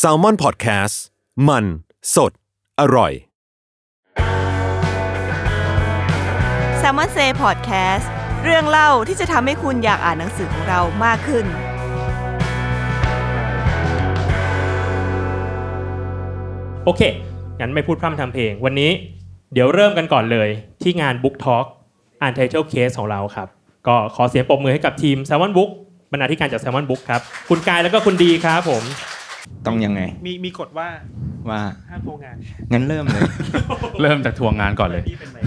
S a l ม o n PODCAST มัน สด อร่อย s ซ l m o n Say Podcast เรื่องเล่าที่จะทำให้คุณอยากอ่านหนังสือของเรามากขึ้น โอเค งั้นไม่พูดพร่ำทำเพลง วันนี้เดี๋ยวเริ่มกันก่อนเลยที่งาน Book Talk Untitled Case ของเราครับ ก็ขอเสียงปรบมือให้กับทีม s ซ l m o n Book บรรณาธิการจาก s ซ l m o n Book ครับ คุณกายแล้วก็คุณดีครับผม ต้องยังไง มีมีกฎว่าว่าห้ามโกงงานงั้นเริ่มเลย เริ่มจากทวงงานก่อนเลยนี่เป็นไง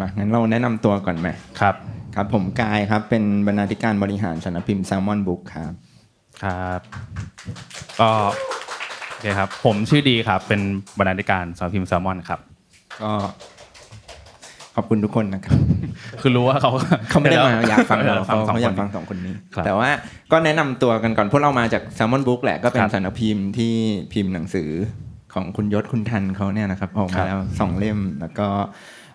มางั้นเราแนะนำตัวก่อนไหมครับ ครับ ผมกายครับเป็นบรรณาธิการบริหารสำนักพิมพ์ Salmon Book ครับ ครับก็โอเคครับ ผมชื่อดีครับ เป็นบรรณาธิการสำนักพิมพ์แซลมอนครับ ก็ ขอบคุณทุกคนนะครับ คือรู้ว่าเขาเขาไม่ได้มาอยากฟังเราฟังเขาสองเขาคอยากนฟังสองคนนี้ครับแต่ว่าก็แนะนำตัวกันก่อนพวกเรามาจาก Salmon Book แหละก็เป็นครับสำนักพิมพ์ที่พิมพ์หนังสือของคุณยศคุณทันเขาเนี่ยนะครับออกครัมาบแล้วสองเล่มแล้วก็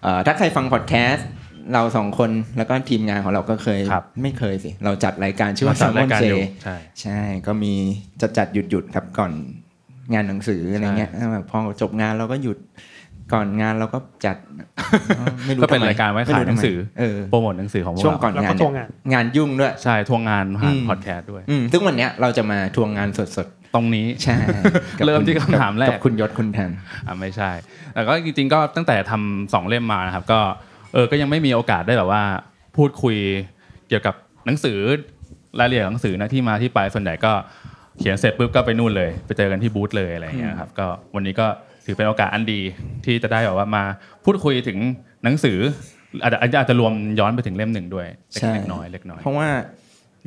เอ่อถ้าใครฟังพอดแคสต์เราสองคนแล้วก็ทีมงานของเราก็เคยครับไม่เคยสิ เราจัดรายการชื่อว่าจัดราย Salmon การ Say อยู่ใช่ใช่ก็มีจะจัดหยุดหยุดๆครับก่อนงานหนังสืออะไรเงี้ยแบบพอจบงานเราก็หยุด ก่อนงานเราก็จัดไม่รู้ก็เป็นทำไมรายการไว้ม่ขายหนังสือทำไมเออโปรโมทหนังสือของพวกช่วงเราก่อนแล้วงานก็เนี่ตัวยงานงานยุ่งด้วยใช่ทวงงานผ่านอืมพอดแคสต์ด้วยอืมซึ่งวันเนี้ยเราจะมาทวงงานสดตรงนี้ๆใช่กับเริ่มที่ณคำถามแรกกับคุณยศคุณแทนอ่าไม่ใช่แต่ก็จริงๆก็ตั้งแต่ทำสองเล่มมานะครับ ก็เออก็ยังไม่มีโอกาสได้แบบว่า พูดคุยเกี่ยวกับหนังสือรายละเอียดของหนังสือนะที่มาที่ไปส่วนใหญ่ก็เขียนเสร็จปุ๊บก็ไปนู่นเลย ไปเจอกันที่บูธเลยอะไรอย่างเงี้ยครับก็วันนี้ก็ ถือเป็นโอกาสอันดีที่จะได้แบบว่ามาพูดคุยถึงหนังสือ อาจจะอาจจะรวมย้อนไปถึงเล่มหนึ่งด้วยเล็กใช่เล็กน้อยเล็กน้อย เพราะว่า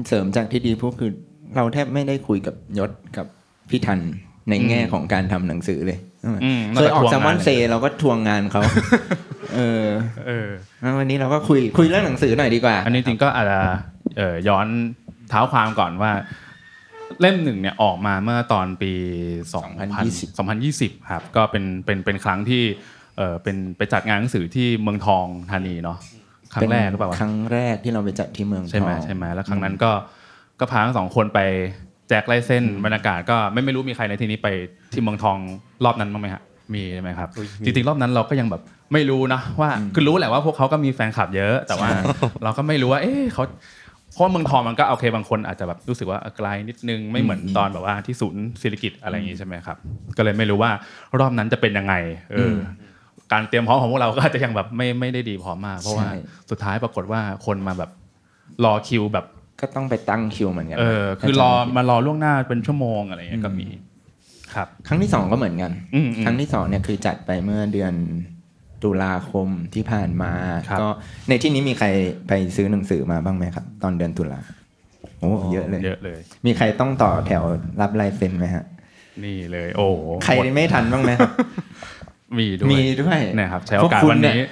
เสริมจากที่ดีพูดคือเราแทบไม่ได้คุยกับยศกับพี่ทันในแง่ของการทำหนังสือเลยอืมเคยออกทวงแซมมอนงาเซเราก็ทวงงานเขาเออเออแล้ววันนี้เราก็คุยคุยเรื่องหนังสือหน่อยดีกว่า อันนี้จริงก็อาจจะเอ่อย้อนเท้าความก่อนว่า เล่มหนึ่งเนี่ยออกมาเมื่อตอนปี 2020 2020ครับก็เป็นเป็นเป็นครั้งที่เออเป็นไปจัดงานหนังสือที่เมืองทองธานีเนาะครั้งแรกหรือเปล่าวะครั้งแรกที่เราไปจัดที่เมืองทองใช่ไหมใช่ไหมแล้วครั้งนั้นก็ก็พาทั้งสองคนไปแจกลายเส้นบรรยากาศก็ไม่ไม่รู้มีใครในที่นี้ไปที่เมืองทองรอบนั้นบ้างไหมฮะมีใช่ไหมครับจริงๆรอบนั้นเราก็ยังแบบไม่รู้นะว่าคือรู้แหละว่าพวกเขาก็มีแฟนคลับเยอะ แต่ว่าเราก็ไม่รู้ว่า เอ๊ะเขา เพราะว่าเมืองทองมันก็โอเคบางคนอาจจะแบบรู้สึกว่าเออไกลนิดนึงไม่เหมือนตอนแบบว่าที่ศูนย์ศิริกิตอะไรอย่างงี้ใช่ไหมครับ ก็เลยไม่รู้ว่ารอบนั้นจะเป็นยังไงเอออการเตรียมพร้อมของพวกเราก็อาจจะยังแบบไม่ไม่ได้ดีพร้อมมาก เพราะว่าใช่สุดท้ายปรากฏว่าคนมาแบบรอคิวแบบก็ต้องไปตั้งคิวเหมือนกันเออคือรอมารอล่วงหน้าเป็นชั่วโมงอะไรอย่างเงี้ยก็มีครับ ครั้งที่สองก็เหมือนกันอืมอืมครั้งที่สองเนี่ยคือจัดไปเมื่อเดือน ตุลาคมที่ผ่านมาครับก็ในที่นี้มีใครไปซื้อหนังสือมาบ้างไหมครับ ตอนเดือนตุลาโอ้เยอะเลยเยอะเลย มีใครต้องต่อแถวรับลายเซ็นไหมฮะ นี่เลย โอ้โหใครไม่ทันบ้างไหมครับมีด้วยมีด้วยเนี่ยครับใช้โอกาสพวกคุณวันเนี่ยนี้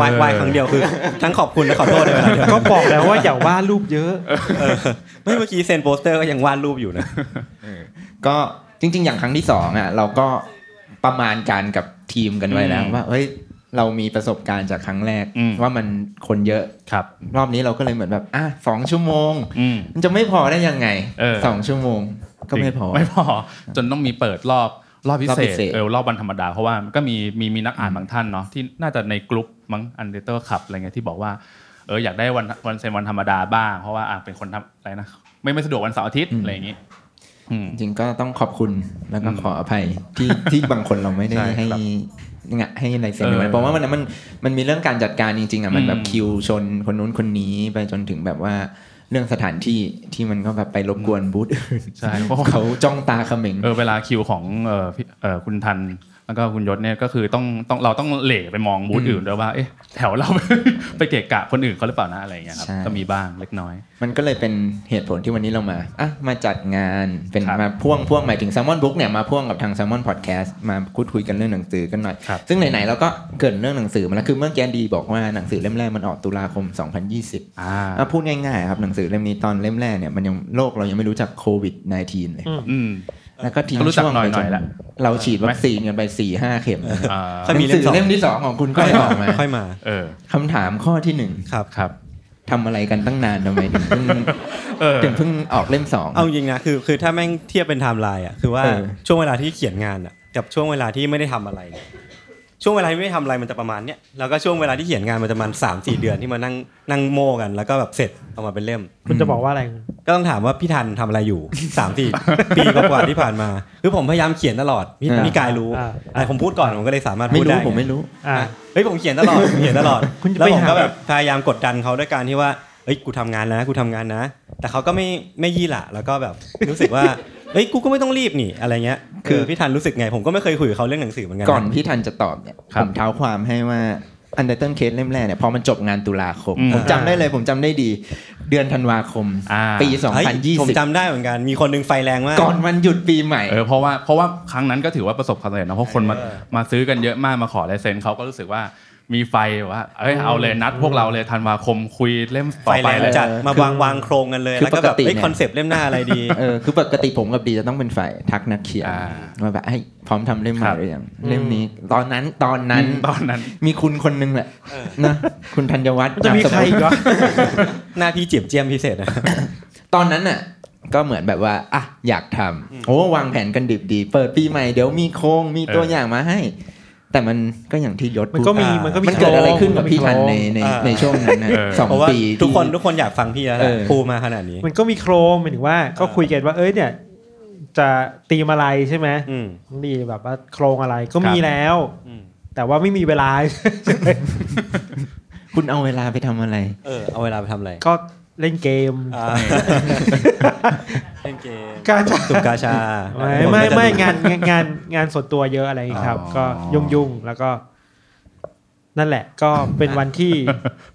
วายวายครั้งเดียวคือ ทั้งขอบคุณและขอโทษเลยนะก็บอกแล้วว่าอย่าวาดรูปเยอะเออไม่เมื่อกี้เซ็นโปสเตอร์ก็ยังวาดรูปอยู่นะก็จริง ๆ อย่างครั้งที่สองอะเราก็ ประมาณการกับทีมกันไว้แล้วอืมว่าเฮ้ยเรามีประสบการณ์จากครั้งแรกอืมว่ามันคนเยอะครับ รอบนี้เราก็เลยเหมือนแบบอะสองชั่วโมงอืมมันจะไม่พอได้ยังไงเออสองชั่วโมง ก็ไม่พอไม่พอ จนต้องมีเปิดรอบรอบพิรอบเศพิษเศษเออรอบวันธรรมดาเพราะว่ามันก็มีมีมีนักอ่านบางท่านเนาะที่น่าจะในกลุ่มมั้ง Untitled Club อะไรเงี้ยที่บอกว่าเอออยากได้วันวันเซนวันธรรมดาบ้างเพราะว่าอะเป็นคนทำอะไรนะไม่ไม่สะดวกวันเสาร์อาทิตย์อืมอะไรอย่างงี้อืม จริงๆก็ต้องขอบคุณแล้วก็อืมขออภัยที่ที่บางคนเราไม่ได้ใช่ให้ครับงะให้ลายเซ็นเออไว้เพราะว่ามันมันมันมีเรื่องการจัดการจริงๆอะมันแบบอืมคิวชนคนนู้นคนนี้ไปจนถึงแบบว่าเรื่องสถานที่ที่มันก็แบบไปรบกวนบูธอื่นใช่เพราะว่าเขาจ้องตาเขม็งเออเวลาคิวของเออพี่เออคุณทัน แล้วก็คุณยศเนี่ยก็คือต้องต้องเราต้องเหล่ไปมองบูธอืมอื่นด้วยว่าเอ๊ะแถวเราไปเกะกะคนอื่นเขาหรือเปล่านะอะไรอย่างเงี้ยครับใช่ก็มีบ้างเล็กน้อย มันก็เลยเป็นเหตุผลที่วันนี้เรามาอะมาจัดงานเป็นครับมาพ่วงพ่วงหมายถึง s ซ l m o n Book เนี่ยมาพ่วงกับทาง s ซ l m o n Podcast มาพูดคุยกันเรื่องหนังสือกันหน่อยครับซึ่งไหนๆเราก็เกรินเรื่องหนังสือมาแล้วคือเมื่อกี้ดีบอกว่าหนังสือเล่มแรกมันออกตุลาคม 2020อ่าอะพูดง่ายๆครับหนังสือเล่มนี้ตอนเล่มแรกเนี่ยมันยังโลกเรายังไม่รู้จักโควิด -19 เลยอืม แล้วก็ทิ้งก็รู้จักช่วงหน่อยไปหน่อยจละ เราฉีดวัคซีนกันไป4ี่ห้าเข็มนะอ่าค่อยมีหนังสือเล่เล่มที่สองของคุณก็ออกมาค่อยมาเออคำถามข้อที่หนึ่งครับครับ ทำอะไรกันตั้งนานทำไมถึงเพิ่งเออ ถึงเพิ่งออกเล่มสอง เอาจริงนะคือคือถ้าแม่งเทียบเป็นไทม์ไลน์อะคือว่าเออ ช่วงเวลาที่เขียนงานอะกับช่วงเวลาที่ไม่ได้ทำอะไรเนี่ย ช่วงเวลาที่ไม่ได้ทำอะไรมันจะประมาณเนี้ยแล้วก็ช่วงเวลาที่เขียนงานมันจะประมาณสามสี่เดือนที่มานั่งนั่งโม่กัน แล้วก็แบบเสร็จออกมาเป็นเล่ม คุณจะบอกว่าอะไรก็ต้องถามว่าพี่ทันทำอะไรอยู่สามสี่ ปีกว่าๆที่ผ่านมาคือผมพยายามเขียนตลอดพี่อ่าพี่กายรู้อ่าอะผมพูดก่อนผมก็เลยสามารถไม่พูดรู้ได้ผมไม่รู้ อ่าเฮ้ยผมเขียนตลอดผมเขียนตลอดคุณจะแล้วไปผมหา ก็แบบพยายามกดดันเขาด้วยการที่ว่าเอ้ยกูทำงานแล้วนะกูทำงานนะ แต่เขาก็ไม่ไม่ยี่หละแล้วก็แบบรู้สึกว่า เอ้ยกูก็ไม่ต้องรีบนี่อะไรเงี้ยคืคืออพี่ทันรู้สึกไง ผมก็ไม่เคยคุยกับเขาเรื่องหนังสือเหมือนกันะก่อนพี่ทันจะตอบเนี่ยครับผมเท้าความให้ว่าUntitled Case เล่มแรกเนี่ยพอมันจบงานตุลาคมอืมผมจำได้เลยผมจำได้ดี เดือนธันวาคมอ่าปีเฮ้ยผม2020จำได้เหมือนกัน มีคนหนึ่งไฟแรงมาก ก่อนวันหยุดปีใหม่เออเพราะว่าเพราะว่าครั้งนั้นก็ถือว่าประสบความสำเร็จนะเพราะคนมาเออมาซื้อกันเยอะมากมาขอลายเซ็นเขาก็รู้สึกว่า มีไฟว่าเอ้ยเอาเลยนัดพวกเราเลยธันวาคมคุยเล่มต่อไปเลยไฟแรงจัดมาคือวางวางโครงกันเลยคือแล้วก็แบบปกติเอ้ยเนี่ย concept เล่มหน้าอะไรดีเออคือปกติผมกับดีจะต้องเป็นฝ่ายทักนักเขียนอ่าว่าแบบให้พร้อมทำเล่มใหม่ครับหรือยังเล่มนี้ ตอนนั้นตอนนั้นตอนนั้น มีคุณคนนึงแหละนะคุณธัญวัฒน์มันจะมีใครอีกวะหน้าพี่เจียมเจียมพิเศษนะตอนนั้นน่ะก็เหมือนแบบว่าอะอยากทำโอ้วางแผนกันดิบดี เปิดปีใหม่เดี๋ยวมีโครงมีตัวเออออย่างมาให้ แต่มันก็อย่างที่ยศมันพูดก็มีอ่ามัมันก็มีมันเกิดอะไรขึ้นกับพี่ทันในในอ่าในช่วงนั้นนะเออสองเพราะว่าปีทุกคนที่ทุกคนอยากฟังพี่แล้วแหละเออปูมาขนาดนี้ มันก็มีโครงหมายถึงว่าก็คุยกันว่าเอ้ยเนี่ยจะตีมอะไรใช่ไหมอืมดีแบบว่าโครงอะไรก็มีแล้วอืมแต่ว่าไม่มีเวลา คุณเอาเวลาไปทำอะไร เออเอาเวลาไปทำอะไรก็ เล่นเกมอ่าเล่นเกมการจะสุกาชา ไม่ไม่ไม่งานงานงานงานส่วนตัวเยอะอะไรอย่างงี้ครับอ๋อก็ยุ่งยุ่งๆแล้วก็ นั่นแหละ ก็เป็นวันที่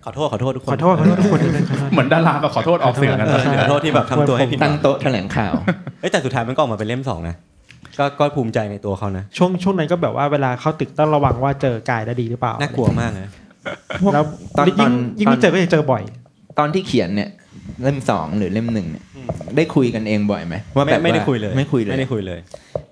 ขอโทษขอโทษทุกคขอนโทษขอโทษทุกคนด้วยขอโทษเหมือนดารามาขอโทษออกเสียงกันเออขอโทษที่แบบทำตัวให้ผิดหวัตั้งงโต๊ะแถลงข่าวเอ้ยแต่สุดท้ายมันก็ออกมาเป็นเล่มสองนะก็ก็ภูมิใจในตัวเขานะช่วงช่วงนั้นก็แบบว่าเวลาเข้าตึกต้องระวังว่าเจอกายได้ดีหรือเปล่าน่ากลัวมากนะแล้วตอนยิ่งตอนยิ่งตอนไม่เจอก็จะเจอบ่อย ตอนที่เขียนเนี่ยเล่มสองหรือเล่มหนึ่งเนี่ยได้คุยกันเองบ่อยไหมว่าไม่แบบไม่ได้ว่าคุยเลยไม่คุยเลยไม่ได้คุยเลย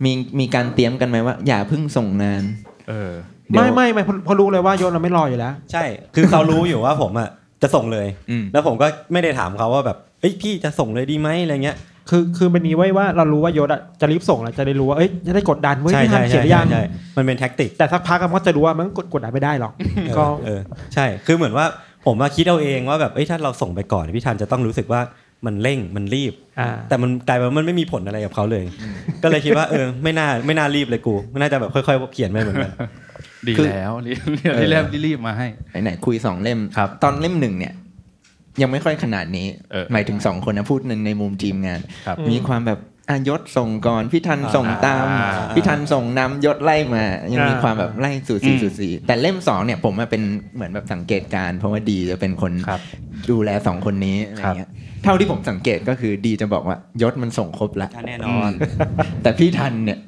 มีมีการเตรียมกันไหมว่า อย่าเพิ่งส่งงาน เออเดี๋ยวไม่ไม่ไม่เพราะเพราะรู้เลยว่าโยนเราไม่รออยู่แล้ว ใช่ คือเขารู้อยู่ว่าผมอะจะส่งเลยอืมแล้วผมก็ไม่ได้ถามเขาว่าแบบเอ้ยพี่จะส่งเลยดีไหมอะไรเงี้ยคือคือเป็นนี้ไว้ว่าเรารู้ว่าโยนอะจะรีบส่งแล้วจะได้รู้ว่าเอ้ยจะได้กดดันเว้ยใช่พี่ใช่ทำเขียใช่นหรือยังใช่มันเป็นแท็กติกแต่สักพักมันก็จะรู้ว่ามันกดกดดันไม่ได้หรอกก็เออใช่คือเหมือนว่า ผมมาคิดเอาเองว่าแบบเอ้ยถ้าเราส่งไปก่อนพี่ทันจะต้องรู้สึกว่ามันเร่งมันรีบอ่าแต่มันกลายเป็นว่ามันไม่มีผลอะไรกับเขาเลย ก็เลยคิดว่าเออไม่น่าไม่น่ารีบเลยกูน่าจะแบบค่อยๆเขียนไปเหมือนกันดีคือแล้วรีบรีบรีบรีบมาให้ไหนๆคุยสองเล่มครับตอนเล่มหนึ่งเนี่ย ยังไม่ค่อยขนาดนี้เออหมายถึงสองคนนะพูดในในมุมทีมงานครับมีความแบบ อายศส่งก่อนพี่ทันส่งตามอ่าพี่ทันส่งนำยศไล่มา ยังมีอ่าความแบบไล่สู่สี่อืมสู่สี่แต่เล่มสองเนี่ยผมมาเป็นเหมือนแบบสังเกตการณ์เพราะว่าดีจะเป็นคนครับดูแลสองคนนี้อะไรเงี้ยเท่าที่ผมสังเกตก็คือดีจะบอกว่ายศมันส่งครบแล้วแน่นอน แต่พี่ทันเนี่ย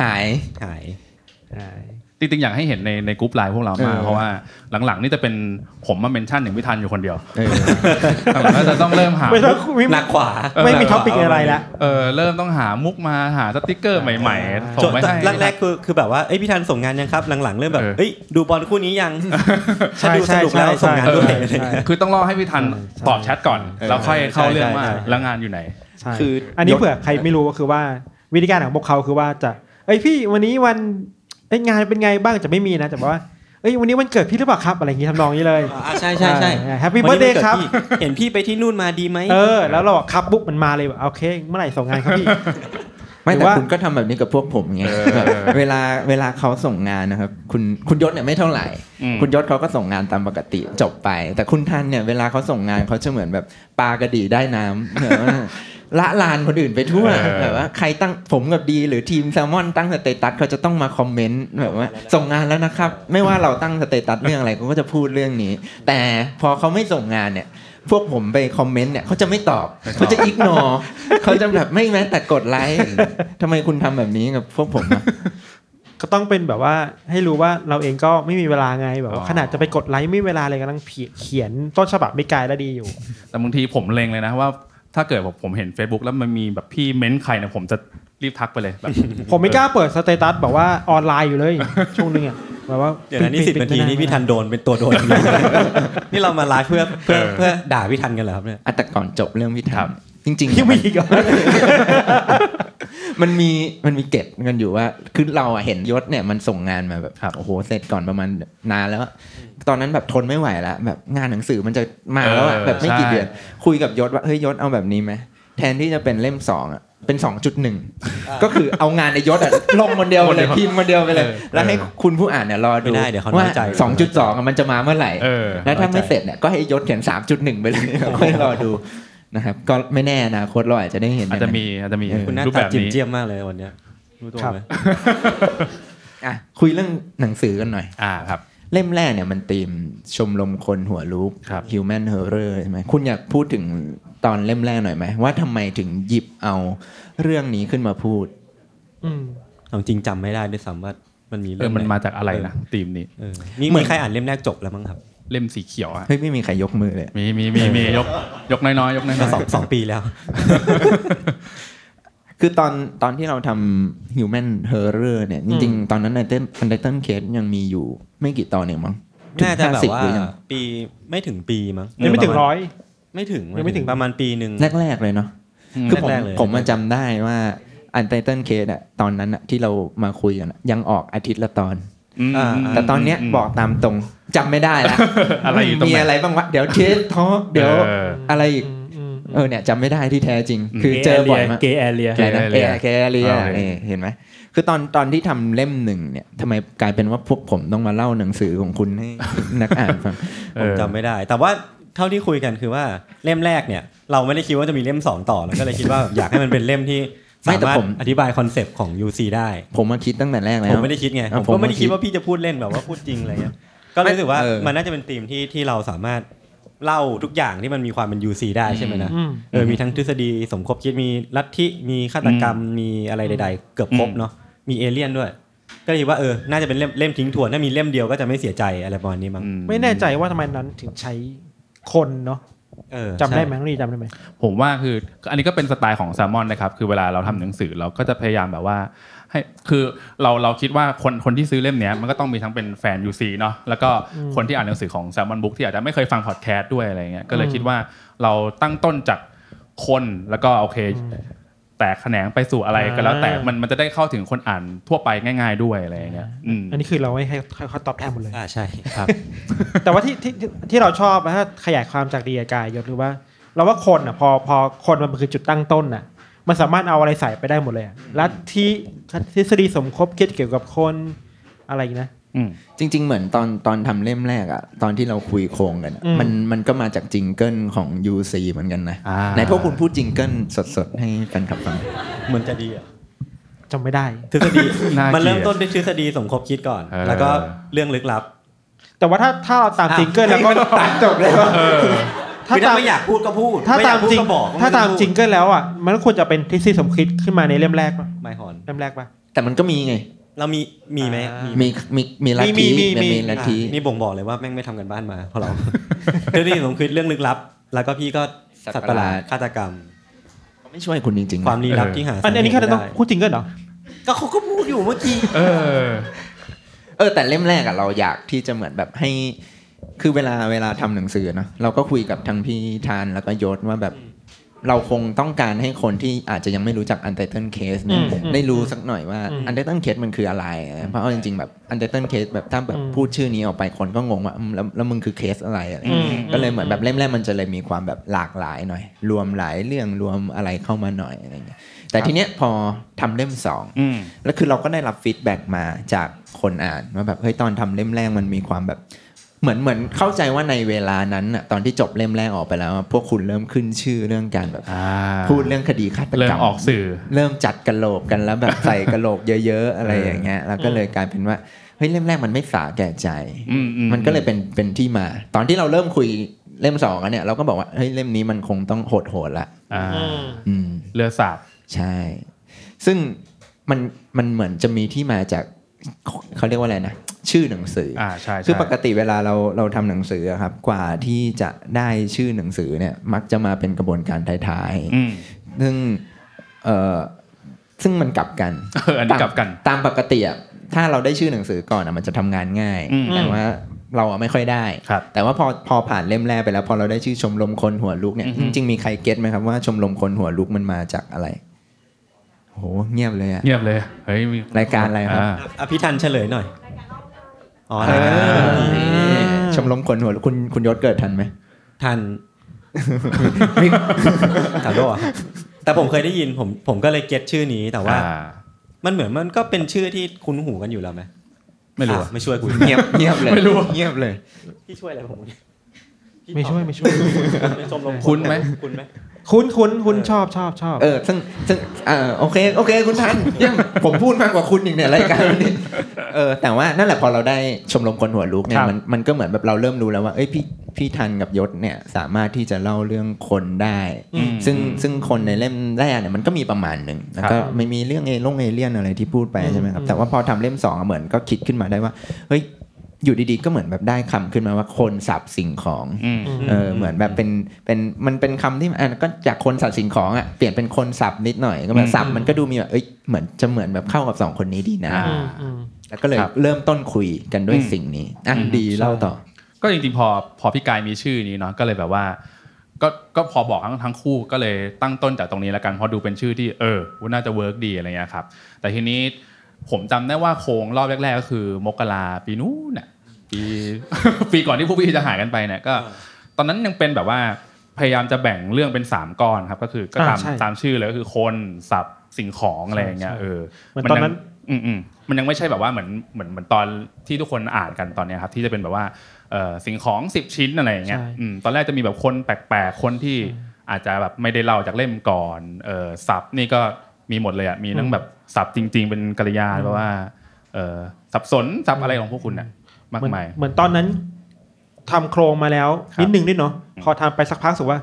หายหาย จริงๆอยากให้เห็นในในกรุ๊ปไลน์พวกเรามากเออเพราะว่าหลังๆนี่จะเป็นผมมา mention ถึงพี่ธัญอยู่คนเดียวเออหลังๆก็จะต้องเริ่มหาไม่ต้องไม่หนักขวาไม่มี topic อะไรละเออเริ่มต้องหามุกมาหาสติกเกอร์ใหม่ๆส่งไปให้แรกๆคือคือแบบว่าเอ้ยพี่ธัญส่งงานยังครับหลังๆเริ่มแบบเออเอ้ยดูบอลคู่นี้ยังใช่ถ้าดูสนุกแล้วใช่ส่งงานใช่ด้วยใช่อะไรเงี้ยคือต้องรอให้พี่ธัญตอบแชทก่อนเออแล้วค่อยเข้าเรื่องว่าใช่ใช่แล้วงานอยู่ไหนใช่คืออันนี้ยศเผื่อใครไม่รู้ก็คือว่าวิธีการของพวกเขาคือว่าจะเอ้ยพี่วันนี้วัน เอ้ยงานเป็นไงบ้างจะไม่มีนะแต่ว่าเอ้ยวันนี้วันเกิดพี่หรือเปล่าครับอะไรอย่างงี้ทำนองนี้เลยอ่าใช่ใช่ใช่ happy birthday ครับวันนี้วันเกิดพี่เห็นพี่ไปที่นู่นมาดีไหมเออแล้วเราบอกครับปุ๊บมันมาเลยแบบโอเค เมื่อไหร่ส่งงานครับพี่ ไม่หรือแต่ว่าคุณก็ทำแบบนี้กับพวกผมไงแบบเวลาเวลาเขาส่งงานนะครับ คุณคุณยศเนี่ยไม่เท่าไหร่อืมคุณยศเขาก็ส่งงานตามปกติจบไป แต่คุณธัญเนี่ยเวลาเขาส่งงานเขาจะเหมือนแบบปลากระดี่ได้น้ำแบบว่าระรานคนอื่นไปทั่วแบบว่าใครตั้งผมกับดี หรือทีมแซลมอนตั้ง status เขาจะต้องมา comment แบบว่า ส่งงานแล้วนะครับ ไม่ว่าเราตั้ง status เรื่องอะไรเขาก็จะพูดเรื่องนี้ แต่พอเขาไม่ส่งงานเนี่ย พวกผมไป comment เนี่ยเขาจะไม่ตอบเขาจะ ignore เขาจะแบบไม่แม้แต่กดไลค์ทำไมคุณทำแบบนี้กับพวกผมอะก็ต้องเป็นแบบว่าให้รู้ว่าเราเองก็ไม่มีเวลาไงแบบว่าอ๋อขนาดจะไปกดไลค์ไม่มีเวลาเลยกำลังเขียนต้นฉบับไม่ไกลแล้วดีอยู่ แต่บางทีผมเล็งเลยนะว่า ถ้าเกิดผมผมเห็น Facebook แล้วมันมีแบบพี่เม้นต์ใครเนี่ยผมจะ รีบทักไปเลยแบบผมไม่กล้าเปิด status แบบว่าออนไลน์อยู่เลยช่วงนึงอะแบบว่าเดี๋ยวนะนี่สิบปิดนาทีไม่ได้นี่พี่ทันโดนเป็นตัวโดน นี่เรามาไลฟ์เพื่อเพื่อเพื่อด่าพี่ทันกันเหรอครับเนี่ยอะแต่ก่อนจบเรื่องพี่ครัทับจริงๆยังมีอีกเหรอมันมีมันมีเก็บกันอยู่ว่าคือเราอะเห็นยศเนี่ยมันส่งงานมาแบบโอ้โหเสร็จก่อนประมาณนานแล้ว ตอนนั้นแบบทนไม่ไหวแล้วแบบงานหนังสือมันจะมาแล้วอะเออแบบไม่กี่ใช่เดือน คุยกับยศว่าเฮ้ยยศเอาแบบนี้ไหมแทนที่จะเป็นเล่มสองอะ เป็น 2.1 ก็คือเอางานในยศอะลงคนเดียวไปเลยพิมพ์คนเดียวไปเลย แล้วให้คุณผู้อ่านเนี่ยรอดูไม่ได้เดี๋ยวเขาน้ว่าอยใจ2.2อะมันจะมาเมื่อไหร่เออแล้วถ้าไม่เสร็จเนี่ยก็ให้ยศเขียน 3.1 ไปเลยค่อยรอดูนะครับก็ไม่แน่อนาคตเราอาจจะได้เห็นอาจจะมีอาจจะมีเออคุณหน้ารูปตาแบบจิ้มนี้เจียมมากเลยวันเนี้ยรู้ตัวไหมอะคุยเรื่องหนังสือกันหน่อยอ่าครับ เล่มแรกเนี่ยมันตีมชมรมคนหัวลูกครับ human horror ใช่ไหมคุณอยากพูดถึงตอนเล่มแรกหน่อยไหมว่าทำไมถึงหยิบเอาเรื่องนี้ขึ้นมาพูด อืมเอาจริงจำไม่ได้ด้วยซ้ำว่ามันมีเอเรื่อองมันมาจากอะไรนะธีมนี้เออมีเหมืมีอนใครอ่านเล่มแรกจบแล้วมั้งครับ เล่มสีเขียวอะเฮ้ยไม่มีใครยกมือเลยมีมีมีมียกยกน้อยๆยกน้อยสองสองปีแล้ว คือตอนตอนที่เราทำ human horror เนี่ย จริง ๆ ตอนนั้น Untitled Case ยังมีอยู่ไม่กี่ตอนเองมั้งน่าจะแบบ50ว่าหรือยังปีไม่ถึงปีมั้งยังไม่ถึงร้อยไม่ถึงยังไม่ถึงประมาณปีหนึ่งแรก ๆ เลยเนาะคือผมแรกๆเลยผมมาจำได้ว่า Untitled Case อะตอนนั้นอะที่เรามาคุยกันอะยังออกอาทิตย์ละตอนอืมอ่าแต่ตอนเนี้ยบอกตามตรงจำไม่ได้ละอะไรอยู่ตรงไหนมีอะไรบ้างวะเดี๋ยวเทสท้อเดี๋ยวเอออะไรอีกอืมอืม เออเนี่ยจำไม่ได้ที่แท้จริงอืมคือเจอบ่อยมากเกย์แอเรียอะไรนะ Gay เอ Area แคเรียโอเคเห็นไหมคือตอนตอนที่ทำเล่มหนึ่งเนี่ยทำไมกลายเป็นว่าพวกผมต้องมาเล่าหนังสือของคุณให้นักอ่านฟังผมจำไม่ได้ แต่ว่าเท่าที่คุยกันคือว่าเล่มแรกเนี่ย เราไม่ได้คิดว่าจะมีเล่มสองต่อแล้วก็เลยคิดว่าอยากให้มันเป็นเล่มที่ไม่สาแต่มารถผมอธิบายคอนเซปต์ของ UC ได้ ผมมาคิดตั้งแต่แรกแล้ผวมไม่ได้คิดไงอะผมผมก็ไม่ได้ก็คิคิดดว่าพี่จะพูดเล่นแบบว่าพูดจริงอะไรเงี้ยก็รู้สึกว่าเออมันน่าจะเป็นธีมที่ที่เราสามารถ เล่าทุกอย่างที่มันมีความเป็น UC ได้ใช่ไหมนะอืมเออมีทั้งทฤษฎีสมคบคิดมีลัทธิมีฆาตกรรมมีอะไรใด ๆ เกือบครบเนาะมีเอเลี่ยนด้วย ก็เลยคิดว่าเออน่าจะเป็นเล่มเล่มทิ้งทวนถ้ามีเล่มเดียวก็จะไม่เสียใจอะไรประมาณนี้มั้งอืไม่แน่ใจว่าทำไมนั้นถึงใช้คนเนาะเออจำได้ใช่ไหมน้องนีจำได้ไหมผมว่าคืออันนี้ก็เป็นสไตล์ของแซลมอนนะครับคือเวลาเราทำหนังสือเราก็จะพยายามแบบว่า ให้คือเราเราคิดว่าคนคนที่ซื้อเล่มเนี้ยมันก็ต้องมีทั้งเป็นแฟน UC เนาะแล้วก็คนที่อ่านหนังสือของแซลมอนบุ๊กที่อาจจะไม่เคยฟังพอดแคสต์ด้วยอะไรเงี้ยก็เลยคิดว่าเราตั้งต้นจากคนแล้วก็โอเค แตกแขนงไปสู่อะไรก็แล้วแต่มันมันจะได้เข้าถึงคนอ่านทั่วไปง่าย ๆด้วยอะไรอย่างเงี้ยอืมอันนี้คือเราให้ให้ให้เขาตอบแทนหมดเลยอ่าใช่ครับ แต่ว่าที่ที่ที่ที่เราชอบนะถ้าขยายความจากดีกับกายยศหรือว่า เราว่าคนอะพอพอคนมันคือจุดตั้งต้นอะ มันสามารถเอาอะไรใส่ไปได้หมดเลยอะลัทธิทฤษฎีสมคบคิดเกี่ยวกับคนอะไรอีกนะอืมจริง ๆ เหมือนตอนตอนทำเล่มแรกอะตอนที่เราคุยโครงกันอะอืมมันมันก็มาจากจิงเกิลของ UC เหมือนกันนะอ่าไหนพวกคุณพูดจิงเกิลสดๆ ให้แฟนคลับฟังเหมือนจะดีอะจำไม่ได้ทฤษฎีน่าเกลียดมันเริ่มต้นด้วยทฤษฎีสมคบคิดก่อนเออแล้วก็เรื่องลึกลับ แต่ว่าถ้าถ้าเราตามจิงเกิลแล้วก็ตัดจบเลยถ้า คือตาถ้ามไม่อยากพูดก็พูดถ้าไม่อตายามกพูดจริงก็บอกถ้าตามจริงเกิลแล้วอะมันก็ควรจะเป็นทฤษฎีสมคิดขึ้นมาในเล่มแรกปะไม่หอนเล่มแรกปะแต่มันก็มีไง เรามีมีไหมอ่ามีมีมีมีลัทมีธิมีมีมีลัทธิอะนี่บ่งบอกเลยว่าแม่งไม่ทำกันบ้านมาเพราะเราทฤษฎีสมคบคิดเรื่องลึกลับ แล้วก็พี่ก็สัตว์ประหลาดฆาตกรรมไม่ช่วยคุณจริงๆนะความลี้ลับเออที่หาอันอันนี้แค่ต้องสาเหตุไม่ได้พูดจริงเกิลเหรอก็เขาก็พูดอยู่เมื่อกี้เออ เออ แต่เล่มแรกอะเราอยากที่จะเหมือนแบบให้ คือเวลาเวลาทำหนังสือเนอะเราก็คุยกับทั้งพี่ทานแล้วก็ยศว่าแบบเราคงต้องการให้คนที่อาจจะยังไม่รู้จัก Untitled Case เนี่ยอืมอืมได้รู้สักหน่อยว่าอืม Untitled Case มันคืออะไรนะเพราะเอาจริงๆแบบ Untitled Case แบบถ้าแบบอืมพูดชื่อนี้ออกไปคนก็งงว่าอืมแล้วแล้วมึงคือเคสอะไรอะไรอย่างเงี้ยอืมก็เลยเหมือนแบบเล่มแรกมันจะเลยมีความแบบหลากหลายหน่อย รวมหลายเรื่องรวมอะไรเข้ามาหน่อยอะไรเงี้ยแต่ทีเนี้ยพอทำเล่มสองอืมแล้วคือเราก็ได้รับ feedback มาจากคนอ่านว่าแบบเฮ้ยตอนทำเล่มแรกมันมีความแบบ เหมือนเหมือนเข้าใจว่าในเวลานั้นอะตอนที่จบเล่มแรกออกไปแล้วอะพวกคุณเริ่มขึ้นชื่อเรื่องการแบบอ่าพูดเรื่องคดีฆาตเริ่กรมรมออกสื่อ เริ่มจัดกะโหลกกันแล้วแบบใส่กะโหลกเยอะ ๆ อะไรอย่างเงี้ยแล้วก็เลยกลายเป็นว่าเฮ้ยเล่มแรกมันไม่สาแก่ใจอืมอืมมันก็เลยเป็นเป็นที่มา ตอนที่เราเริ่มคุยเล่มสองอะเนี่ยเราก็บอกว่าเฮ้ยเล่มนี้มันคงต้องโหดโหดๆละอ่าอืมอืมเลือดสาดใช่ ซึ่งมันมันเหมือนจะมีที่มาจากเขาเรียกว่าอะไรนะ ชื่อหนังสือออ่าใช่ใช่คือปกติเวลาเราเราทำหนังสืออะครับกว่าที่จะได้ชื่อหนังสือเนี่ยมักจะมาเป็นกระบวนการท้ายอืมๆซึ่งเอ่อซึ่งมันกลับกันเอออันนี้กลับกันตามปกติอะถ้าเราได้ชื่อหนังสือก่อนอะมันจะทำงานง่ายอืมแต่ว่าเราอะไม่ค่อยได้ครับแต่ว่าพอพอผ่านเล่มแรกไปแล้ว พอเราได้ชื่อชมรมคนหัวลุกเนี่ยอือฮึจริงๆมีใครเก็ตไหมครับว่าชมรมคนหัวลุกมันมาจากอะไรโหเงียบเลยอะเงียบเลยเฮ้ยมีรายการอะไรครับาอภิทันเฉลยหน่อย อ๋อเอรายการอชมรมคนหัวลุกคุณคุณยศเกิดทันไหมทันถามด้วยเหรอแต่ผมเคยได้ยินผมผมก็เลยเก็ตชื่อนี้แต่ว่า อ่ามันเหมือนมันก็เป็นชื่อที่คุ้นหูกันอยู่แล้วไหมไม่รู้อะอะไม่ช่วยกูเงียบเงียบเลยไม่รู้เงียบเลย พี่ช่วยอะไรผมไม่ช่วยไม่ช่วย เป็นชมรมคุ้นไหม คุ้นไหม คุ้นคุ้นคุ้นชอบชอบชอบเออซึ่งซึ่งเออโอเคโอเคคุณทันเยี่ยมผมพูดมากกว่าคุณอีกเนี่ยรายการนี้เออแต่ว่านั่นแหละพอเราได้ชมรมคนหัวลุกเนี่ยมันมันก็เหมือนแบบเราเริ่มรู้แล้วว่าเอ้ยพี่พี่ทันกับยศเนี่ยสามารถที่จะเล่าเรื่องคนได้อืมซึ่งซึ่งคนในเล่มแรกเนี่ยมันก็มีประมาณหนึ่งแล้วก็ไม่มีเรื่องเอลงเอเลี่ยนอะไรที่พูดไปใช่ไหมครับแต่ว่าพอทำเล่มสองอะเหมือนก็คิดขึ้นมาได้ว่าเฮ้ย อยู่ดีๆก็เหมือนแบบได้คำขึ้นมาว่าคนสับสิ่งของอืมเออเหมือนแบบเป็นเป็นมันเป็นคำที่อะก็จากคนสัตว์สิ่งของอะเปลี่ยนเป็นคนสับนิดหน่อยก็แบบสับมันก็ดูมีแบบเอ้ยเหมือนจะเหมือนแบบเข้ากับสองคนนี้ดีนะอ่าอืมอืมแล้วก็เลยครับเริ่มต้นคุยกันด้วยอืมสิ่งนี้อะอืมดีเล่าต่อ ก็จริงๆพอพอพี่กายมีชื่อนี้เนาะก็เลยแบบว่าก็ก็พอบอกทั้งทั้งคู่ก็เลยตั้งต้นจากตรงนี้แล้วกันเพราะดูเป็นชื่อที่เออว่าน่าจะเวิร์กดีอะไรเงี้ยครับแต่ทีนี้ ผมจำได้ว่าโค้งรอบแรกๆก็คือ มกราปีนู้นน่ะปีปีก่อนที่พวกพี่จะหายกันไปเนี่ยก็ ตอนนั้นยังเป็นแบบว่าพยายามจะแบ่งเรื่องเป็นสามก้อนครับก็คือก็ตามอ่าใช่ตามชื่อเลยก็คือคนสับสิ่งของอะไรอย่างเงี้ยใช่เออเหมือนตอนนั้นอืมอืมมันยังไม่ใช่แบบว่าเหมือนเหมือนเหมือนตอนที่ทุกคนอ่านกันตอนเนี้ยครับที่จะเป็นแบบว่าเอ่อสิ่งของสิบชิ้นอะไรอย่างเงี้ยใช่อืมตอนแรกจะมีแบบคนแปลกๆคนที่อาจจะแบบไม่ได้เล่าจากเล่มก่อนเออสับนี่ก็ มีหมดเลยอะมีทั้งแบบสับจริง ๆ เป็นกริยาแปลว่าเออสับสนสับอะไรของพวกคุณน่ะมากเหมือนมายเหมือนตอนนั้นทำโครงมาแล้วครับนิดนึงด้วยเนาะพอทำไปสักพักรู้สึกว่า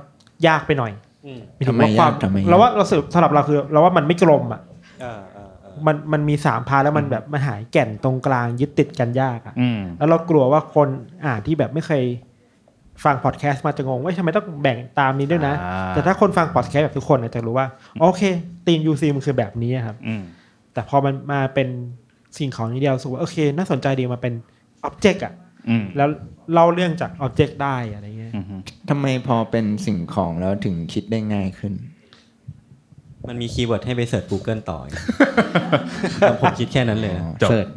ยากไปหน่อยอืมหายถึงว่ควทำไมยากทำไมยากเราว่าเราสึกสำหรับเราคือเราว่ามันไม่กลมอะอ่าอ่าอ่ามันมันมีสาม part แล้วมันแบบมันหายแก่นตรงกลางยึดติดกันยากอะอืมแล้วเรากลัวว่าคนอ่านที่แบบไม่เคย ฟังพอดแคสต์มาจะงงว่าทำไมต้องแบ่งตามนี้ด้วยนะอ่าแต่ถ้าคนฟังพอดแคสต์แบบทุกคนอาจจะรู้ว่าโอเคทีม UC มันคือแบบนี้ครับอืมแต่พอมันมาเป็นสิ่งของนี้เดียวรู้สึกว่าโอเค น่าสนใจดีมาเป็น object อะอืมแล้วเล่าเรื่องจาก object ได้อะไรเงี้ยอืมทำไมพอเป็นสิ่งของแล้วถึงคิดได้ง่ายขึ้น มันมี keyword ให้ไปเส Google ต่ออีกผมคิดแค่นั้นเลยนะจบ search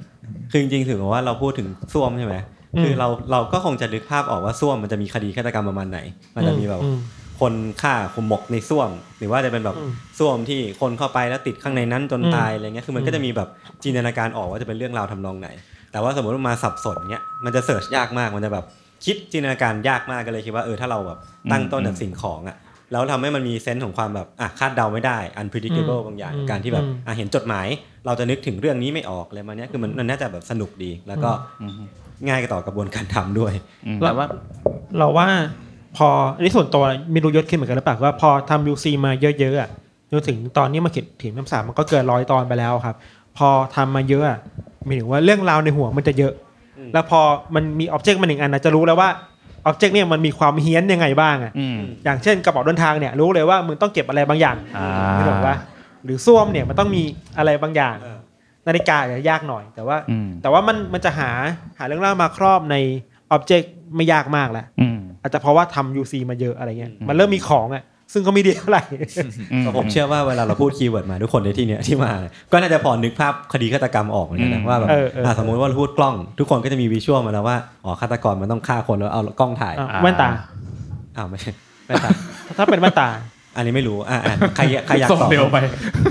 คือจริงๆถือว่าเราพูดถึงส้วมใช่ไหม คือเราเราก็คงจะนึกภาพออกว่าส้วมมันจะมีคดีฆาตกรรมประมาณไหน มันจะมีแบบอืมคนฆ่าคุมหมกในส้วม หรือว่าจะเป็นแบบอืมส้วมที่คนเข้าไปแล้วติดข้างในนั้นจนอืมตายอะไรเงี้ยคือมันก็จะมีแบบจินตนาการออกว่าจะเป็นเรื่องราวทำนองไหน แต่ว่าสมมติว่ามาสับสนเนี้ยมันจะ search ยากมากมันจะแบบคิดจินตนาการยากมากก็เลยคิดว่าเออถ้าเราแบบตั้งต้นจากสิ่งของอะแล้วทำให้มันมีเซนส์ของความแบบอะคาดเดาไม่ได้ unpredictable อืมบางอย่างอืมการที่แบบอืมอะเห็นจดหมาย เราจะนึกถึงเรื่องนี้ไม่ออกอะไรมาเนี้ยคือมันมันน่าจะแบบสนุกดีแล้วก็อืม ง่ายต่อกระบวนการทำด้วยอืมแต่ว่า เราว่าพออันนี้ส่วนตัวไม่รู้ยศขึ้นเหมือนกันหรือเปล่าว่าพอทำยูซีมาเยอะๆอะจนถึงตอนนี้มาเขียนถึงน้ำสามมันก็เกินร้อยตอนไปแล้วครับ พอทำมาเยอะอะหมายถึงว่าเรื่องราวในหัวมันจะเยอะอืมแล้วพอมันมี object มาหนึ่งอันนะจะรู้แล้วว่า object เนี่ยมันมีความเฮี้ยนยังไงบ้างอะอืมอย่างเช่นกระเป๋าเดินทางเนี่ยรู้เลยว่ามึงต้องเก็บอะไรบางอย่างอ่าไม่ถูกว่า หรือส้วมเนี่ยมันต้องมีอะไรบางอย่างเออ นาฬิกาอาจจะยากหน่อย แต่ว่าอืมแต่ว่ามันมันจะหาหาเรื่องเล่ามาครอบใน object ไม่ยากมากแล้วอืมอาจจะเพราะว่าทำ UC มาเยอะอะไรเงี้ยอืมมันเริ่มมีของอะซึ่งก็ไม่ดีเท่าไหร่แต่ผมเชื่อว่าเวลาเราพูด keyword มาทุกคนในที่เนี้ยที่มา ก็น่าจะพอนึกภาพคดีฆาตกรรมออกเหมือนกันนะว่าแบบเออเอออะสมมติว่าเราพูดกล้อง ทุกคนก็จะมีวิชวลมาแล้วว่าอ๋อฆาตกรมันต้องฆ่าคนแล้วเอากล้องถ่ายอะแว่นตาอ้าวไม่ใช่ไม่ใช่ถ้าเป็นแว่นตา อันนี้ไม่รู้อะอะใครใครอยากส่งตอบเร็วไป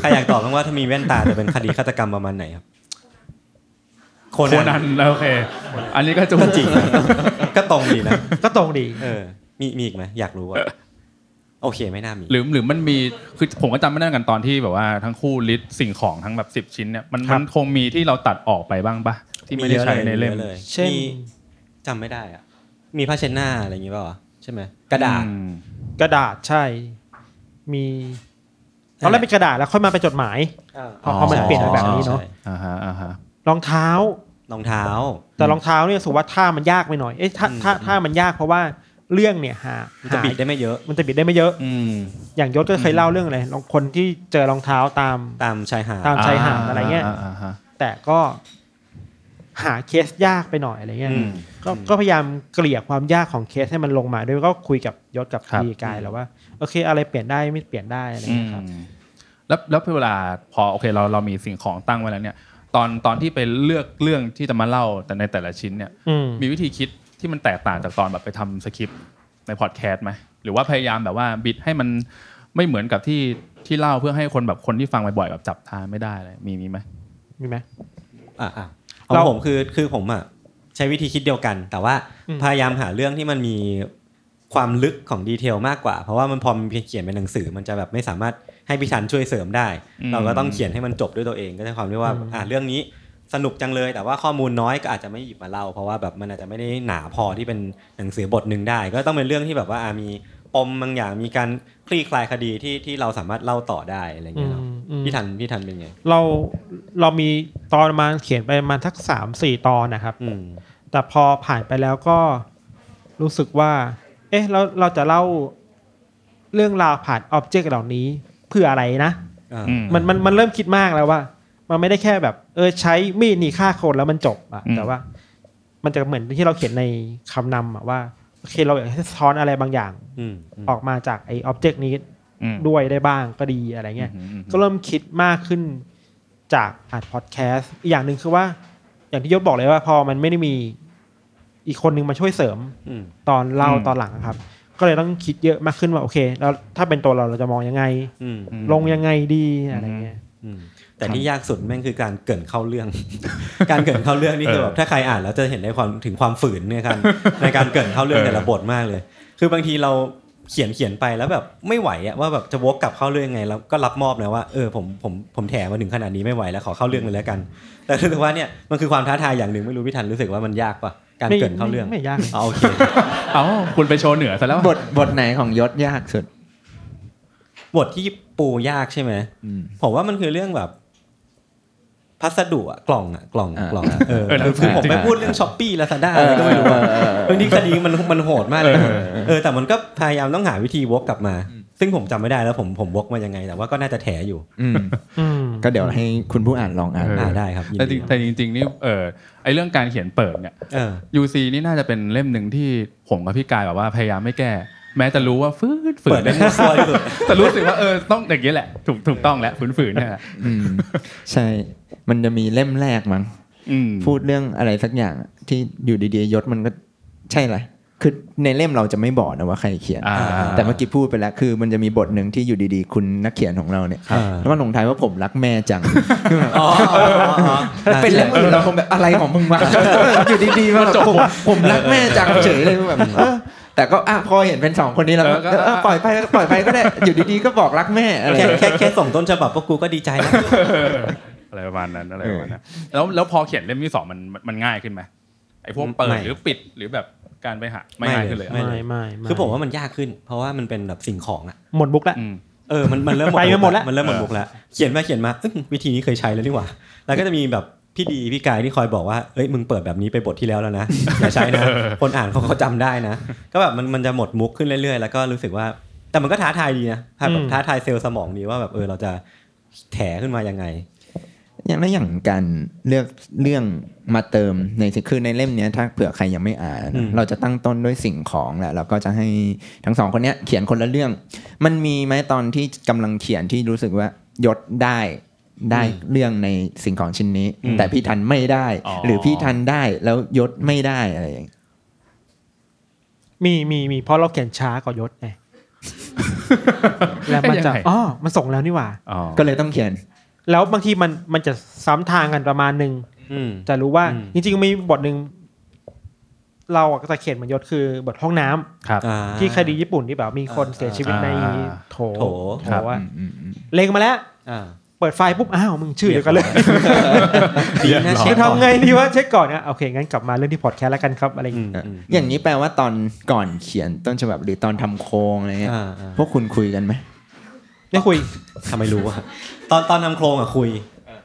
ใครอยากตอบบ้างว่าถ้ามีแว่นตาจะเป็นคดีฆาตกรรมประมาณไหนครับโคโคนันแล้วโอเค อันนี้ก็จุก็จริงก็ตรงดีนะก็ตรงดี เออ มีมีอีกไหมอยากรู้ว่าโอเคไม่น่ามีหรือหรือมันมีคือผมก็จำไม่ได้กันตอนที่แบบว่าทั้งคู่ลิสต์สิ่งของทั้งแบบสิบชิ้นเนี่ยมันครับมันคงมีที่เราตัดออกไปบ้างปะที่ไม่ได้ใช้ในเล่มยอะเลยเช่นมีจำไม่ได้อะมีผ้าเช็ดหน้าอะไรอย่างงี้เปล่าวะใช่ไหมกระดาษอืมกระดาษใช่ มีตอนแรกเป็นกระดาษแล้วค่อยมาเป็นจดหมายพอพอมันเปลี่ยนไปแบบนี้เนาะใช่อ่าฮะอ่าฮะรองเท้ารองเท้า แต่รองเท้าเนี่ยรู้สุว่าท่ามันยากไปหน่อยเอ๊ะถ้าอืมถ้าถ้ามันยากเพราะว่าเรื่องเนี่ยหามันจะหาบิดได้ไม่เยอะ มันจะบิดได้ไม่เยอะ อืมอย่างยศก็เคยเล่าเรื่องอะไรลองคนที่เจอรองเท้าตามตามชายหาดตามชายหาดอะไรเงี้ยาาฮะแต่ก็ หาเคสยากไปหน่อยอะไรเงี้ยอืมก็ก็พยายามเกลี่ยความยากของเคสให้มันลงมาด้วยก็คุยกับยศกับครับพีกายแล้วว่าโอเค อะไรเปลี่ยนได้ไม่เปลี่ยนได้อะไรอืเงี้มยครับแล้วแล้วเวลาพอโอเคเราเรามีสิ่งของตั้งไว้แล้วเนี่ย ตอนตอนที่ไปเลือกเรื่องที่จะมาเล่าแต่ในแต่ละชิ้นเนี่ยอืมมีวิธีคิดที่มันแตกต่างจากตอนแบบไปทำสคริปต์ในพอดแคสต์ไหมหรือว่าพยายามแบบว่าบิดให้มันไม่เหมือนกับที่ที่เล่าเพื่อให้คนแบบคนที่ฟังบ่อยๆแบบจับทางไม่ได้เลยมีมีไหมมีไหมอะอะ ของเราผมคือคือผมอะใช้วิธีคิดเดียวกัน แต่ว่าอืมพยายามหาเรื่องที่มันมีความลึกของดีเทลมากกว่า เพราะว่ามันพอมันเขียนเป็นหนังสือ มันจะแบบไม่สามารถให้พี่ชันช่วยเสริมได้อืมเราก็ต้องเขียนให้มันจบด้วยตัวเองก็จะความที่ว่าอะเรื่องนี้สนุกจังเลย แต่ว่าข้อมูลน้อยก็อาจจะไม่หยิบมาเล่าเพราะว่าแบบมันอาจจะไม่ได้หนาพอที่เป็นหนังสือบทหนึ่งได้ ก็ต้องเป็นเรื่องที่แบบว่าอะมี ปมบางอย่างมีการคลี่คลายคดีที่ที่เราสามารถเล่าต่อได้อะไรอย่างอืเงี้ยมเนาะอืม พี่ทันพี่ทันเป็นไง เราเรามีตอนประมาณเขียนไปประมาณทักสามสี่ตอนนะครับ อืม แต่พอผ่านไปแล้วก็รู้สึกว่า เอ๊ะเราเราจะเล่าเรื่องราวผ่านอ็อบเจกต์เหล่านี้เพื่ออะไรนะ อ่าอืมันมันมันเริ่มคิดมากแล้วว่า มันไม่ได้แค่แบบ เออใช้มีดนี่ฆ่าคนแล้วมันจบอะอืม แต่ว่า มันจะเหมือนที่เราเขียนในคำนำอะว่า โอเคเราอยากให้สะท้อนอะไรบางอย่าง อืมอืม ออกมาจากไอ้อ็อบเจกต์นี้อืม ด้วยได้บ้างก็ดีอะไรเงี้ยอืมอืม ก็เริ่มคิดมากขึ้นจากอัดพอดแคสต์อีกอย่างหนึ่งคือว่า อย่างที่ยศบอกเลยว่าพอมันไม่ได้มีอีกคนนึงมาช่วยเสริมอืม ตอนเล่าตอนหลังอะครับ ก็เลยต้องคิดเยอะมากขึ้นว่าโอเค แล้วถ้าเป็นตัวเราเราจะมองยังไง อืมอืม ลงยังไงดีอะไรเงี้ย อืม แต่ที่ยากสุดแม่งคือการเกรินเข้าเรื่อง การเกรินเข้าเรื่องนี่คือแบบถ้าใครอ่านแล้วจะเห็นได้ความถึงความฝืนเนี่ยครับในการเกรินเข้าเรื่องแต่ละบทมากเลย คือบางทีเราเขียนเขียนไปแล้วแบบไม่ไหวอะว่าแบบจะวกกลับเข้าเรื่องยังไงแล้วก็รับมอบนะว่าเออผมผมผมแถมาถึงขนาดนี้ไม่ไหวแล้วขอเข้าเรื่องเลยแล้วกัน แต่รู้สึกว่าเนี่ยมันคือความท้าทายอย่างหนึ่งไม่รู้พี่ทันรู้สึกว่ามันยากปะการเกริ่นเข้าเรื่องไม่ไม่ยากอ๋อโอเคเอ้าคุณไปโชว์เหนือซะแล้วบทบทไหนของยศยากสุดบทที่ปูยากใช่ไหมอืมผมว่ามันคือเรื่องแบบ พัสดุอะกล่องอะกล่องอ่ากล่องอะเออเออคือคือผมจริงๆไปพูดเรื่อง Shopee Lazada อะไรก็ไม่รู้อะบางทีคดีมันมันโหดมากเลยนะเออแต่มันก็พยายามต้องหาวิธีวกกลับมา ซึ่งผมจำไม่ได้แล้วผมผมวกมายังไง แต่ว่าก็น่าจะแถอยู่อืมอืมก็เดี๋ยวให้คุณผู้อ่านลองอ่านเอออ่าได้ครับยินแต่จดีริงแต่จริง ๆ นี่เออไอเรื่องการเขียนเปิดเนี่ยเออ UC นี่น่าจะเป็นเล่มหนึ่งที่ผมกับพี่กายแบบว่าพยายามไม่แก้ แม้จะรู้ว่าฝืนฝืเปินดได้มั่วซั่วที่สุด แต่รู้สึกว่าเออต้องอย่างนี้แหละ ถูกถูกต้องแล้วฝืนฝืนเนี่ยอืมใช่ มันจะมีเล่มแรกมั้งอืมพูดเรื่องอะไรสักอย่างอะที่อยู่ดีๆยศมันก็ใช่เลยคือในเล่มเราจะไม่บอกนะว่าใครเขียน อ่า แต่เมื่อกี้พูดไปแล้วคือมันจะมีบทหนึ่งที่อยู่ดีๆ คุณนักเขียนของเราเนี่ยครับแล้วก็ลงท้ายว่าผมรักแม่จังอ๋ออ๋ออ๋อเป็นเล่มอื่นเราคงแบบอะไรของมึงวะอยู่ดีๆมาจบผมผมรักแม่จังเฉยเลยแบบเออ แต่ก็อะพอเห็นเป็นสองคนนี้แล้วก็เออก็เออปล่อยไปปล่อยไปก็ได้อยู่ดีๆก็บอกรักแม่อะไรแค่แค่แค่ส่งต้นฉบับพวกกูก็ดีใจแล้วอะไรประมาณนั้นอะไรประมาณนั้นแล้วแล้วพอเขียนเล่มที่สองมันมันง่ายขึ้นไหมไอ้พวกเปิดไม่หรือปิดหรือแบบการไปหาไม่ไม่ง่ายเลยขึ้นเลยไม่ไม่ไม่ไคือผมว่ามันยากขึ้น เพราะว่ามันเป็นแบบสิ่งของอะหมดบุ๊กแล้วอืมเออมันมันเริ่มไปมาหมดแล้วมันเริ่มหมดมุกแล้วเขียนมาเขียนมาเอ้ยวิธีนี้เคยใช้แล้วนี่หว่า แล้วก็จะมีแบบ พี่ดีพี่กายที่คอยบอกว่าเอ้ยมึงเปิดแบบนี้ไปบทที่แล้วแล้วนะอย่าใช้นะคนอ่านเขาเขาจำได้นะ ก็แบบมันมันจะหมดมุกขึ้นเรื่อยๆ แล้วก็รู้สึกว่า แต่มันก็ท้าทายดีนะท้าแบบท้าทายเซลล์สมองดีว่าแบบเออเราจะแถขึ้นมายังไงอย่างแล้วอย่างการเลือกเรื่องมาเติมในคือในเล่มเนี้ยถ้าเผื่อใครยังไม่อ่านอืมเราจะตั้งต้นด้วยสิ่งของแหละแล้วก็จะให้ทั้งสองคนเนี้ยเขียนคนละเรื่อง มันมีไหมตอนที่กำลังเขียนที่รู้สึกว่ายศได้ ได้เรื่องในสิ่งของชิ้นนี้ แต่พี่ทันไม่ได้อ๋อหรือพี่ทันได้แล้วยศไม่ได้อะไรอย่างเงี้ยมีมีมีเพราะเราเขียนช้ากว่ายศไงแล้วมันจะยังไงอ๋อมันส่งแล้วนี่หว่าอ๋อก็เลยต้องเขียน แล้วบางทีมันมันจะซ้ำทางกันประมาณหนึ่งอืมจะรู้ว่าอืมจริงๆมีบทหนึ่งเราอะก็จะเขียนเหมือนยศคือบทห้องน้ำครับอ่าที่คดีญี่ปุ่นที่แบบมีคนเสียชีวิตในอ่าโถโถโถครับอะอืมอืมอืมเล็งมาแล้วอ่า เปิดไฟล์ปุ๊บอ้าวมึงชื่อเดียวกันเลยดีนะเช็จะคก่อนทำไงดีวะเช็คก่อนนะโอเคงั้นกลับมาเรื่องที่พอดแคสต์แล้วกันครับอะไรอย่างอืงี้มอะอืมอย่างนี้แปลว่าตอนก่อนเขียนต้นฉบับหรือตอนทำโครงอะไรเงี้ยอ่าอ่าพวกคุณคุยกันไหมได้คุยทำไมรู้อะตอนตอนทำโครงอะคุย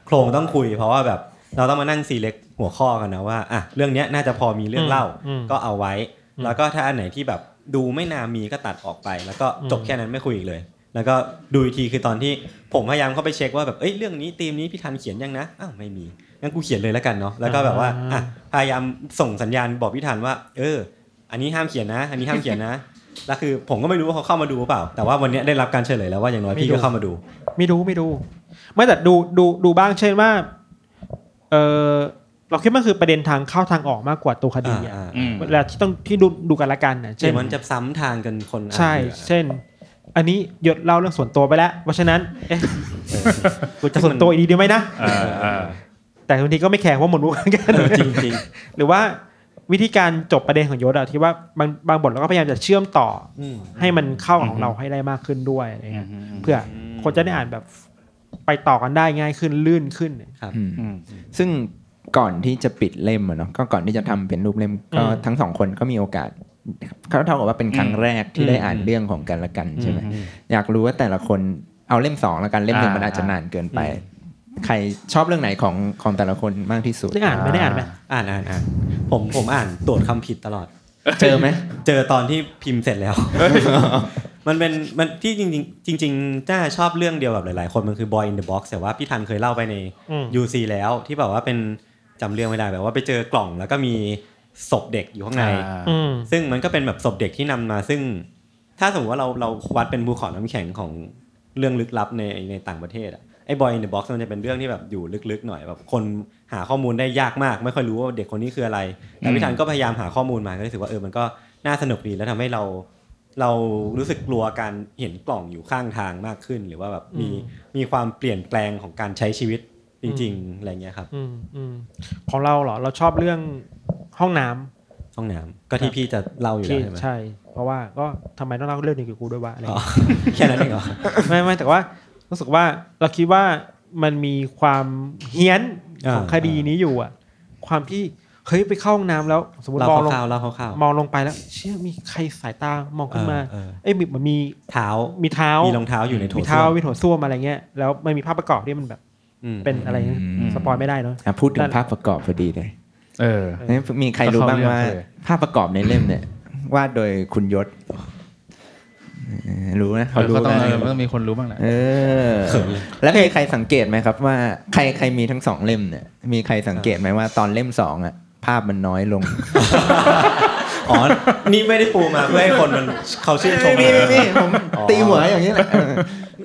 โครงต้องคุย เพราะว่าแบบเราต้องมานั่งซีเล็กหัวข้อกันนะว่าอะเรื่องเนี้ยน่าจะพอมีเรื่องเล่าอืมก็เอาไว้ แล้วก็ถ้าอันไหนที่แบบดูไม่นามีก็ตัดออกไป แล้วก็จบแค่นั้นไม่คุยอีกเลย แล้วก็ดูอีกทีคือตอนที่ผมพยายามเข้าไปเช็คว่าแบบเอ้ยเรื่องนี้ธีมนี้พี่ทันเขียนยังนะอ้าวไม่มีงั้นกูเขียนเลยแล้วกันเนาะแล้วก็แบบว่าอะพยายามส่งสัญญาณบอกพี่ทันว่า เออ อันนี้ห้ามเขียนนะ อันนี้ห้ามเขียนนะแล้วคือผมก็ไม่รู้ว่าเขาเข้ามาดูหรือเปล่า แต่ว่าวันเนี้ยได้รับการเฉลยแล้วว่าอย่างน้อยพี่ก็เข้ามาดู ไม่ดูไม่ดู ไม่แต่ดูดูดูบ้างเช่นว่าเออเราคิดว่าคือประเด็นทางเข้าทางออกมากกว่าตัวคดีอะอ่าอืมเวลาที่ต้องที่ดูดูกันละกันนะเช่เช่นนมันจะซ้ำทางกันคนอ่านใช่อยู่อะเช่น อันนี้หยดเล่าเรื่องส่วนตัวไปแล้ว เพราะฉะนั้นเอ๊ะกูจะส่วนตัวอีกดีดีไหมนะเออเออแต่บางทีก็ไม่แคร์ว่าหมดรู้กันเออจริงจริงหรือว่าวิธีการจบประเด็นของยศอะที่ว่าบางบางบทเราก็พยายามจะเชื่อมต่อๆอืมให้มันเข้ากับของเราให้ได้มากขึ้นด้วยอะไรเงี้ยเพื่อคนจะได้อ่านแบบไปต่อกันได้ง่ายขึ้นลื่นขึ้นอืมอืมซึ่งก่อนที่จะปิดเล่มอะเนาะก็ก่อนที่จะทำเป็นรูปเล่มก็อืมทั้งสองคนก็มีโอกาส เขาเท่ากับว่าเป็นครั้งแรกที่ได้อ่านอืมเรื่องของกันและกันใช่ไหมอืมอยากรู้ว่าแต่ละคนเอาเล่มสองแล้วกันเล่มหนึ่งอ่ามัมันอาจจะนานเกินไป ใครชอบเรื่องไหนของของแต่ละคนมากที่สุดได้อ่านไหมได้อ่านไหมอ่านอ่านอ่านผมผมอ่านตรวจคำผิดตลอด เจอไหมเจอตอนที่พิมพ์เสร็จแล้ว มันเป็นมันที่จริงๆจริงๆจ้าชอบเรื่องเดียวกับหลายๆ คนมันคือ Boy in the Box แต่ว่าพี่ทันเคยเล่าไปในอืม UC แล้วที่แบบว่าเป็นจำเรื่องไม่ได้แบบว่าไปเจอกล่องแล้วก็มี ศพเด็กอยู่ข้างใน อืม ซึ่งมันก็เป็นแบบศพเด็กที่นำมา ซึ่ง ถ้าสมมติว่าเราเราวัดเป็นภูเขาน้ำแข็งของเรื่องลึกลับในในต่างประเทศอะไอ้ Boy in the Box มันจะเป็นเรื่องที่แบบอยู่ลึกๆหน่อยแบบคนหาข้อมูลได้ยากมาก ไม่ค่อยรู้ว่าเด็กคนนี้คืออะไร แต่พี่ทันก็พยายามหาข้อมูลมาก็รู้สึกว่าเออมันก็น่าสนุกดีแล้วทำให้เรา เรารู้สึกกลัวการเห็นกล่องอยู่ข้างทางมากขึ้น หรือว่าแบบมีมีความเปลี่ยนแปลงของการใช้ชีวิตจริง ๆอะไรเงี้ยครับ อืมอืมของเราเหรอเราชอบเรื่อง ห้องน้ำห้องน้ำก็ที่พี่จะเล่าอยู่แล้ที่วใช่ไหมใช่ เพราะว่าก็ทำไมต้องเล่าเรื่องนี้กับกูด้วยวะอะไรอ๋อเงี้ยแค่นั้นเองเหรอไม่ไม่แต่ว่ารู้สึกว่าเราคิดว่ามันมีความเฮี้ยนของอ่าคดีนี้อยู่อะ ความที่เฮ้ยไปเข้าห้องน้ำแล้ว สมมติเล่ามองลงคร่าวๆเล่าคร่าวมองลงไปแล้ว เชี่ยมีใครสายตามองๆขึ้นมาเออเอ้ยมีเหมือนมีเท้ามีเท้ามีมีรองเท้าอยู่ในโถมีเท้าส้วมมีโถส้วมอะไรเงี้ยแล้วมันมีภาพประกอบที่มันแบบอืมเป็นอะไรเงี้ยอืมสปอยไม่ได้เนาะอะพูดถึนั่งนภาพประกอบพอดีเลย เออเอ้ยมีใครรู้บ้างว่าเข้าเรื่องเลยภาพประกอบในเล่มเนี่ยวาดโดยคุณยศเออรู้นะเขาเออรู้ก็ต้องนะเออมันต้องมีคนรู้บ้างแหละเออ แล้วมีใครสังเกตไหมครับว่า ใครใครมีทั้งสองเล่มเนี่ย มีใครสังเกตไหมว่าตอนเล่มสองอะ ภาพมันน้อยลงอ๋อ นี่ไม่ได้ปูมาเพื่อให้คนมันเขาชื่นชมนี่นี่นี่ผมอ๋อตีหัวอย่างนี้แหละเออ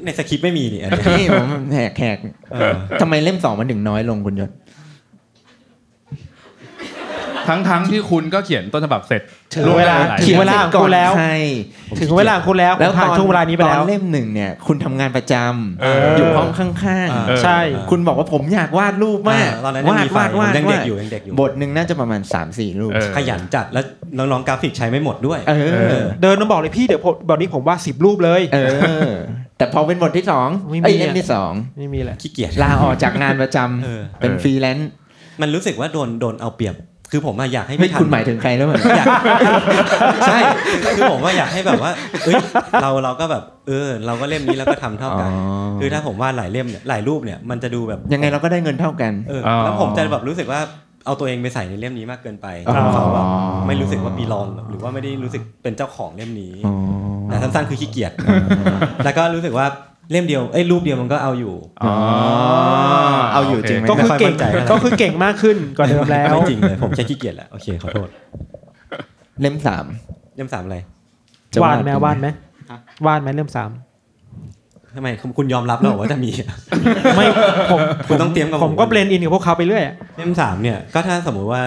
ในสคริปต์ไม่มีนี่อันเนี้ยนี่ผมแหกแหกเออทำไมเล่มสองมันถึงน้อยลงคุณยศ ทั้งทั้งที่คุณก็เขียนต้นฉบับเสร็จถึงเวลาหยถึงเวลาของคุณแล้วใครถึงเวลาของคุณแล้วแล้วผ่านตอนช่วงเวลานี้ไปแล้วตอนเล่มหนึ่งเนี่ยคุณทำงานประจำเอออยู่ห้องข้างเออใช่ๆคุณบอกว่าผมอยากวาดรูปมากอ่าตอนนั้นยังวาดมีไฟวาดวาดยังเด็กวาดอยู่ยังเด็กอยู่บทหนึ่งน่าจะประมาณ 3 4 รูปเออขยันจัดแล้วน้องๆกราฟิกใช้ไม่หมดด้วยเออเดินมาบอกเลยพี่เดี๋ยวผมบอกนี้ผมว่าสิบรูปเลยเออแต่พอเป็นบทที่สองไม่มีเอ้ยอะเล่มที่สองไม่มีแหละขี้เกียจลาออกจากงานประจำเออเป็นฟรีแลนซ์มันรู้สึกว่าโดนโดนเอาเปรียบ คือผมอะอยากให้เฮ้ยพี่ทันคุณหมายถึงใครแล้วเหมือนอยากใช่คือผมว่าอยากให้แบบว่าเอ้ยเราเราก็แบบเออเราก็เล่มนี้แล้วก็ทำเท่ากัน คือถ้าผมวาดหลายเล่มเนี่ยหลายรูปเนี่ยมันจะดูแบบยังไงเราก็ได้เงินเท่ากันเอออ๋อแล้วผมจะแบบรู้สึกว่าเอาตัวเองไปใส่ในเล่มนี้มากเกินไปอ๋อเขาแบบไม่รู้สึกว่าปีลองหรือว่าไม่ได้รู้สึกเป็นเจ้าของเล่มนี้อ๋อแต่สั้นๆคือขี้เกียจแล้วก็รู้สึกว่า เล่มเดียวเอ้ยรูปเดียวมันก็เอาอยู่อ๋อเอาอยู่จริงไหมก็ไม่คือค่อยเก่มั่งนใจเท่าไหร่ก็คือเก่งมากขึ้นกว่าเดิมแล้วไม่จริงเลยผมแค่ขี้เกียจแหละโอเคขอโทษ เล่มสามเล่มสามอะไรจะวาดไหมจริงวาดไหมวาดไหมเริ่มสามทำไมคุณยอมรับแล้วเหรอว่าจะมีไม่ผมคุณต้องเตรียมกับผมก็เบลนอินกับพวกเขาไปเรื่อยอะเล่มสามเนี่ยก็ถ้าสมมุติว่า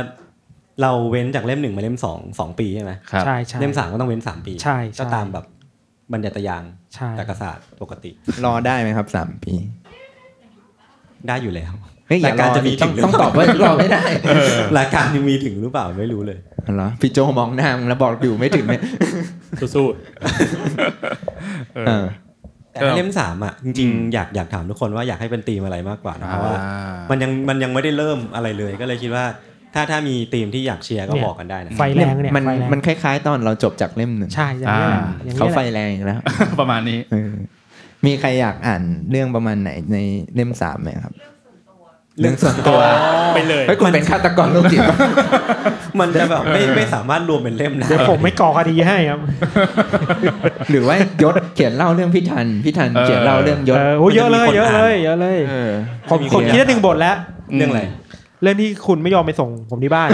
เราเว้นจากเล่มหนึ่งมาเล่มสองสองปีใช่ไหมครับใช่ใช่เล่มสามก็ต้องเว้นสามปี ใช่ใช่ก็ตามแบบบรรยัตยาง ใช่จักรศาสตร์ปกติ รอได้ไหมครับสามปี ได้อยู่แล้วเฮ้ยอย่ารายการอจะมีดิต้องถึงหรือต้องตอบว่ารอไม่ได้รายการยังมีถึงหรือเปล่าไม่รู้เลยเหรอพี่โจมองหน้ามึงแล้วบอกอยู่ไม่ถึงเนี่ยสู้เอเอออแต่ถ้าเล่มสามอะจริงๆอยากอยากถามทุกคนว่าอยากให้เป็นธีมอะไรมากกว่านะเพราะว่าอ่า มันยังมันยังไม่ได้เริ่มอะไรเลยก็เลยคิดว่า ถ้าถ้ามีธีมที่อยากเชียร์ก็เนี่ยบอกกันได้นะไฟแรงเนี่ยมันไฟแรงมันคล้าย ๆ ตอนเราจบจากเล่มหนึ่งใช่อย่างนี้ยแหละอ่าอย่างเขานี้ยแหไฟละแรงอีกแล้วประมาณนี้เออมีใครอยากอ่านเรื่องประมาณไหนในเล่มสามไหมครับเรื่องส่วนตัวๆไปเลยเฮ้ยคุณเป็นฆาตกรโรคจิตปะมันจะแบบไม่ไม่สามารถรวมเป็นเล่มได้เดี๋ยวผมไม่ก่อคดีให้ครับ หรือว่ายศเขียนเล่าเรื่องพี่ทันพี่ทันเออเขียนเล่าเรื่องยศเออโอ้เยอะเลยเยอะเลยเยอะเลยเออผมผมคิดได้หนึ่งบทแล้วเรื่องอะไร เรื่องที่คุณไม่ยอมไปส่งผมที่บ้าน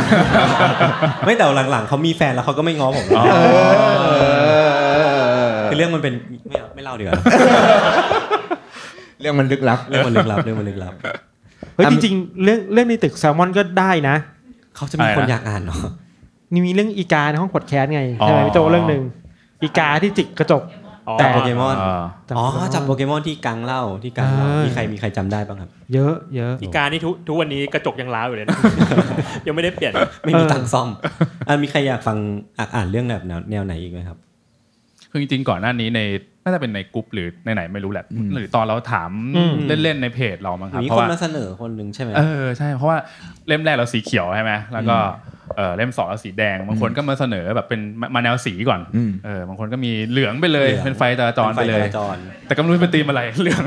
ไม่แต่หลังๆเขามีแฟนแล้วเขาก็ไม่ง้อผมอ๋อคือเรื่องมันเป็นไม่เอาไม่เล่าดีกว่าเรื่องมันลึกลับ เรื่องมันลึกลับเรื่องมันลึกลับเฮ้ยอะจริงๆเรื่องเรื่องในตึกแซลมอนก็ได้นะเขาจะมีคนอยากอ่านเนาะนี่มีเรื่องอีกาในห้องพอดแคสต์ไงใช่ไหมพี่โจเรื่องหนึ่งอีกาที่จิกกระจก จับโปเกมอนอ่าอ๋อจับโปเกมอนที่กังเล่าที่กังเล่าเออมีใครมีใครจำได้บ้างครับ เยอะเยอะอีกานี่ทุกทุกวันนี้กระจกยังร้าวอยู่เลยนะยังไม่ได้เปลี่ยนไม่มีตังค์ซ่อมอะมีใครอยากฟังอ่านอ่านเรื่องแบบแนวแนวไหนอีกไหมครับ คือจริงๆก่อนหน้านี้ในน่าจะเป็นในกลุ่มหรือในไหนไม่รู้แหละ หรือตอนเราถามอืมเล่นๆในเพจเรามั้งครับมีเพราะคนว่ามาเสนอคนหนึ่งใช่ไหมเออใช่เพราะว่าเล่มแรกเราสีเขียวใช่ไหมแล้วก็เออเล่มสองเราสีแดง บางคนก็มาเสนอแบบเป็นมามาแนวสีก่อนอืมเออบางคนก็มีเหลืองไปเลยหลืองเป็นไฟจราจรไปเลยนฟจราจรแต่ก็ไม่รู้เป็นธีมอะไรเหลือง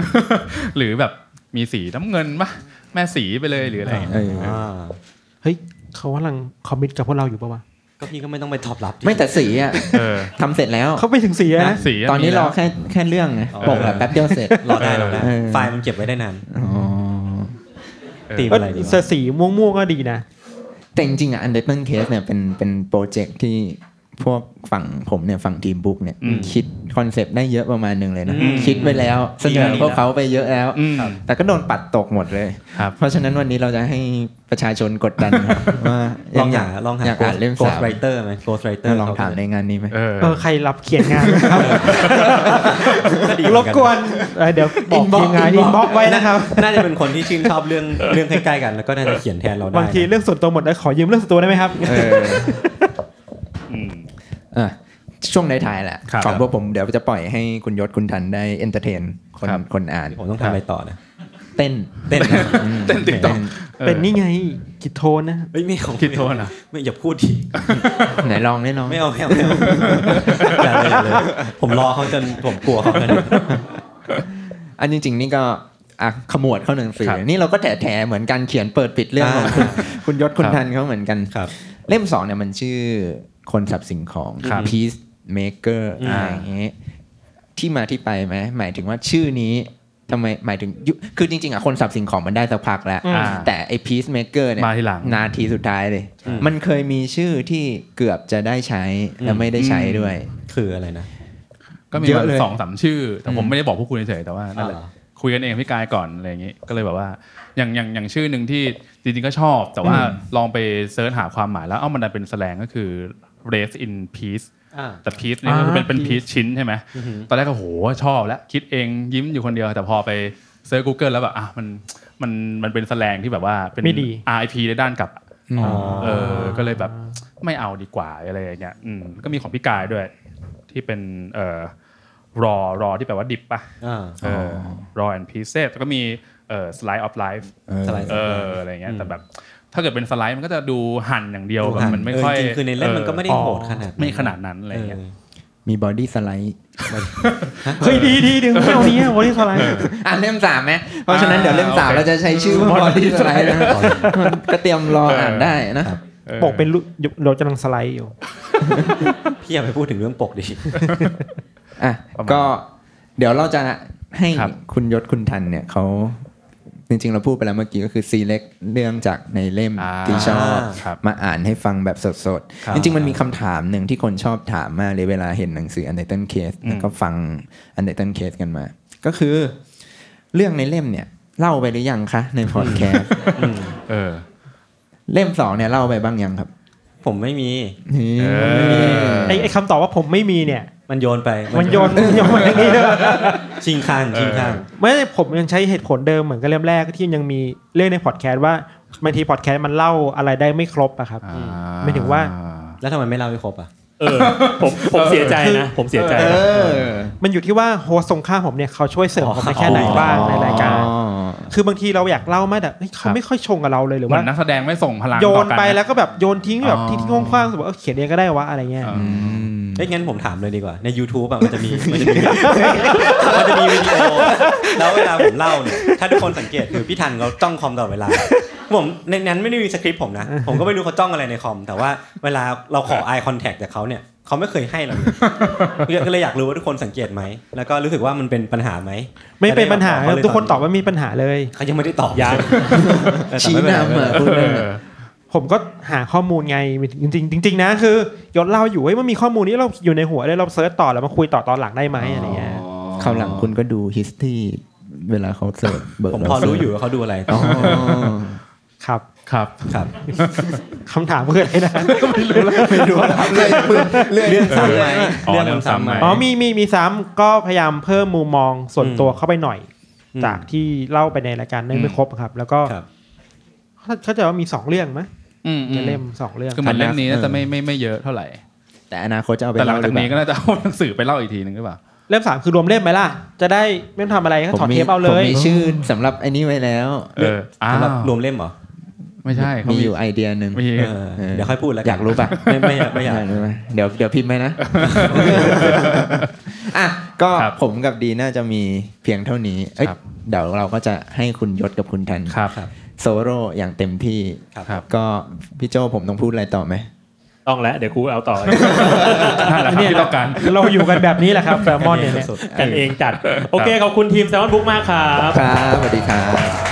หรือแบบมีสีน้ำเงินปะแม่สีไปเลยหรืออะไรอย่างเงี้ยเอออ่าเฮ้ยเขากำลังคอมมิตกับพวกเราอยู่ปะวะ ก็พี่ก็ไม่ต้องไปตอบรับดิไม่แต่สีอะเออ ทำเสร็จแล้วเขาไปถึงสีแล้วนะสีะตอนนี้มีรแล้อว แค่แค่เรื่องไงอ๋อบอกแบบแป๊บเดียวเสร็จ รอได้รอได้เออ ไฟล์มันเก็บไว้ได้นาน อ๋อตีมก็อะไรดีเสื้วะอสีม่วงๆก็ดีนะ แต่จริงๆอะ Undertale Case เนี่ยเป็นเป็นโปรเจกต์ที่ พวกฝั่งผมเนี่ยฝั่งทีม book เนี่ยอืมคิด concept ได้เยอะประมาณหนึ่งเลยนะอืมคิดไว้แล้วเสนอพวกเขาไปเยอะแล้วอืมแต่ก็โดนปัดตกหมดเลยครับเพราะฉะนั้นวันนี้เราจะให้ประชาชนกดดันครับว่าลองอหายากลองหาอยากอ่านเล่ม ghostwriter ไหม ghostwriter ลองถามในงานนี้ไหมเออเออใครรับเขียนงานนะครับก็ดีเหรมือบนกวนเออเดี๋ยวบอกทีมงาน inbox ไว้นะครับน่าจะเป็นคนที่ชื่นชอบเรื่องเรื่องใกล้ๆกันแล้วก็น่าจะเขียนแทนเราได้บางทีเรื่องส่วนตัวหมดแล้วขอยืมเรื่องส่วนตัวได้ไหมครับเอออืม อะช่วงในท้ายๆแหละครับของพวกผมเดี๋ยวจะปล่อยให้คุณยศคุณทันได้ entertain คนครับ คนอ่าน ผมต้องทำอะไรต่อนะเต้นเต้นนะอืมเต้น TikTok เป็นนี่ไงกิจโทนนะ เฮ้ยไม่เอา TikTok นะไม่อย่าพูดทีไหนลองได้ลองไม่เอาไม่เอาไม่เอาอย่าเลยอย่าเลยผมรอเขาจนผมกลัวเขาจน อันจริง ๆ นี่ก็อะขมวดเข้าหนังสือ ครับนี่เราก็แถแถๆเหมือนกันเขียนเปิดปิดเรื่องของคุณคุณยศคุณครับทันเขาเหมือนกัน ครับ เล่มสองเนี่ยมันชื่อ คนสับสิ่งของ ครับ peace maker อืมอะไรอย่างเงี้ยที่มาที่ไปไหมหมายถึงว่าชื่อนี้ทำไมหมายถึงยุคือจริงๆอะคนสับสิ่งของมันได้สักพักแล้ว อืมอ่าแต่ไอ้ peace maker เนี่ยมาทีหลัง นาทีสุดท้ายเลย อืม มันเคยมีชื่อที่เกือบจะได้ใช้แล้วไม่ได้ใช้ด้วย คืออะไรนะ ก็มีมาเยอะเลยสองสามชื่อ แต่ผมอืม ไม่ได้บอกพวกคุณเฉยๆแต่ว่านั่นแหละอ๋อคุยกันเองพี่กายก่อนอะไรอย่างงี้ก็เลยแบบว่าอย่างอย่างอย่างชื่อหนึ่งที่จริงๆก็ชอบ แต่ว่าลองไป search หาความหมายแล้วเอ้ามันดันเป็น slang ก็คือ rest in piece อ่าแต่ peace นี่ก็คือเป็นเป็น piece piece ชิ้นใช่ไหมตอนแรกก็โหชอบแล้วคิดเองยิ้มอยู่คนเดียว แต่พอไป search Google แล้วแบบอะมันมันมันเป็น slang ที่แบบว่าเป็นไม่ดี RIP ในด้านกลับอ๋อเออก็เลยแบบไม่เอาดีกว่าอะไรอย่างเงี้ยอืมก็มีของพี่กายด้วย ที่เป็นเอ่อ raw raw ที่แปลว่าดิบปะอ่าเออ raw and pieces แล้วก็มีเอ่อ slice of life slice เอออะไรเงี้ยแต่แบบ ถ้าเกิดเป็น slice มันก็จะดูหั่นอย่างเดียวแบบมันไม่ค่อยจริงๆคือในเล่มมันก็ไม่ได้เออโหดขนาดไม่ขนาดนั้นอะไรเงี้ยมี body sliceเฮ้ยดีดีดีไม่เอานี้ body slice อะเล่มสามไหมเพราะฉะนั้นเดี๋ยวเล่มสามโอเคเราจะใช้ชื่อว่า body slice นะก็เตรียมรออ่านได้นะเออปกเป็นรูปเรากำลังสไลด์อยู่พี่อย่าไปพูดถึงเรื่องปกดิอะประมาณก็เดี๋ยวเราจะให้ครับคุณยศคุณทันเนี่ยเขา จริงๆ เราพูดไปแล้วเมื่อกี้ก็คือ select เรื่องจากในเล่มอ่าที่ชอบครับมาอ่านให้ฟังแบบสดครับๆจริงๆ มันมีคำถามหนึ่งที่คนชอบถามมากเลยเวลาเห็นหนังสือ Untitled Case อืมแล้วก็ฟัง Untitled Case กันมา ก็คือเรื่องในเล่มเนี่ยเล่าไปหรือยังคะ ในพอดแคสต์เออเล่มสองเนี่ยเล่าไปบ้างยังครับ ผมไม่มีนี่เออไอ้ไอ้คำตอบว่าผมไม่มีเนี่ย มันโยนไปมันโยนโยนมาอย่างนี้เลยชิงข้างชิงข้างไม่ผมยังใช้เหตุผลเดิมเหมือนกับเล่มแรกที่ยังมีเรื่องในพอดแคสต์ว่าบางทีพอดแคสต์มันเล่าอะไรได้ไม่ครบอะครับอ่าหมายถึงว่าแล้วทำไมไม่เล่าให้ครบอะเออผมผมเสียใจนะ ผมเสียใจเอนะอมันอยู่ที่ว่าโฮสต์ตรงข้ามผมเนี่ยเขาช่วยเสริมผมได้แค่ไหนบ้างในรายการอ๋อ คือบางทีเราอยากเล่ามากแต่เฮ้ยเขาไม่ค่อยชงกับเราเลยหรือเหมืว่าอนนักแสดงไม่ส่งพลังโยต่อนกัไปแล้วก็แบบโยนทิ้งแบบอ๋อ ที่ที่งคว้างๆสมมติว่าเออเขียนเองก็ได้วะอะไรเงี้ยอ๋ออืมเอ้ยงั้นผมถามเลยดีกว่าใน YouTube อะมันจะมีมันจะมีมันจะมีวิดีโอแล้วเวลาผมเล่าเนี่ยถ้าทุกคนสังเกตคือพี่ทันเขาจ้องคอมตลอดเวลาผมในนั้นไม่ได้มีสคริปต์ผมนะ ผมก็ไม่รู้เขาจ้องอะไรในคอม แต่ว่าเวลาเราขอ eye contact จากเขาเนี่ย เขาไม่เคยให้เราเลยก็เลยอยากรู้ว่าทุกคนสังเกตไหม แล้วก็รู้สึกว่ามันเป็นปัญหาไหม ไม่เป็นปัญหาจะได้ทุกคนตอบว่ามีปัญหาเลยเขายังไม่ได้ตอบยังแต่ชี้ไม่เป็นไรนำอะพูดเอเลยอผมก็หาข้อมูลไงจริงๆจริงๆนะคือยศเล่าอยู่เฮ้ยมันมีข้อมูลนี้เราอยู่ในหัวเลยเรา search ต่อแล้วมาคุยต่อตอนหลังได้ไหมอะไรเงี้ยคราวหลังคุณก็ดู history เวลาเขา search เบิร์ผมพอรู้อยู่ว่าเขาดูอะไรอ๋อครับ ครับครับคำถามเพื่อนนะไม่รู้เลยเรื่องเรื่องซ้ำไหมอ๋อเรื่องเรื่มัองนซ้ำไหมซ้ำไหมอ๋อมีมีมีซ้ำก็พยายามเพิ่มมุมมองส่วนตัวเข้าไปหน่อยอืมจากที่เล่าไปในรายการเนื่องไม่ครบครับ แล้วก็ครับเขาเขาใจะว่ามีสองเรื่องมั้ยอืมอืในมเล่มสองเรื่องคือเหมือนเล่มนี้น่าจะไม่ไม่ไม่เยอะเท่าไหร่ แต่อนาคตจะเอาไปแต่หลังเล่าจากนี้ก็หรือเปล่น่าจะเอาหนังสือไปเล่าอีกทีนึงหรือเปล่าเล่มสามคือรวมเล่มไหมล่ะ จะได้ไม่ต้องทำอะไรก็ผมถอดมีเทปเอาเลผมยมีชื่อสำหรับไอ้นี้ไว้แล้วเอออ้าวสำหรับรวมเล่มเหรอ ไม่ใช่เขามีมีอยู่ไอเดียหนึ่งมีเออเดี๋ยวค่อยพูดแล้วนอยากรู้ปะไม่ไม่อยากไม่อยากรู้ไหมเดี๋ยวเดี๋ยวพิมพ์ไหมนะอะก็ครับผมกับดีน่าจะมีเพียงเท่านี้เอ้ยครับเดี๋ยวเราก็จะให้คุณยศกับคุณทันครับโซโล่อย่างเต็มที่ครับครับก็พี่โจผมต้องพูดอะไรต่อไหมต้องแล้วเดี๋ยวครูเอาต่อนั่นแหละครับที่ต้องการเราอยู่กันแบบนี้แหละครับแซลมอนเนี่ยเนี่ยกันเองจัด โอเคขอบคุณทีมแซมมอนบุ๊กมากครับครับสวัสดีครับ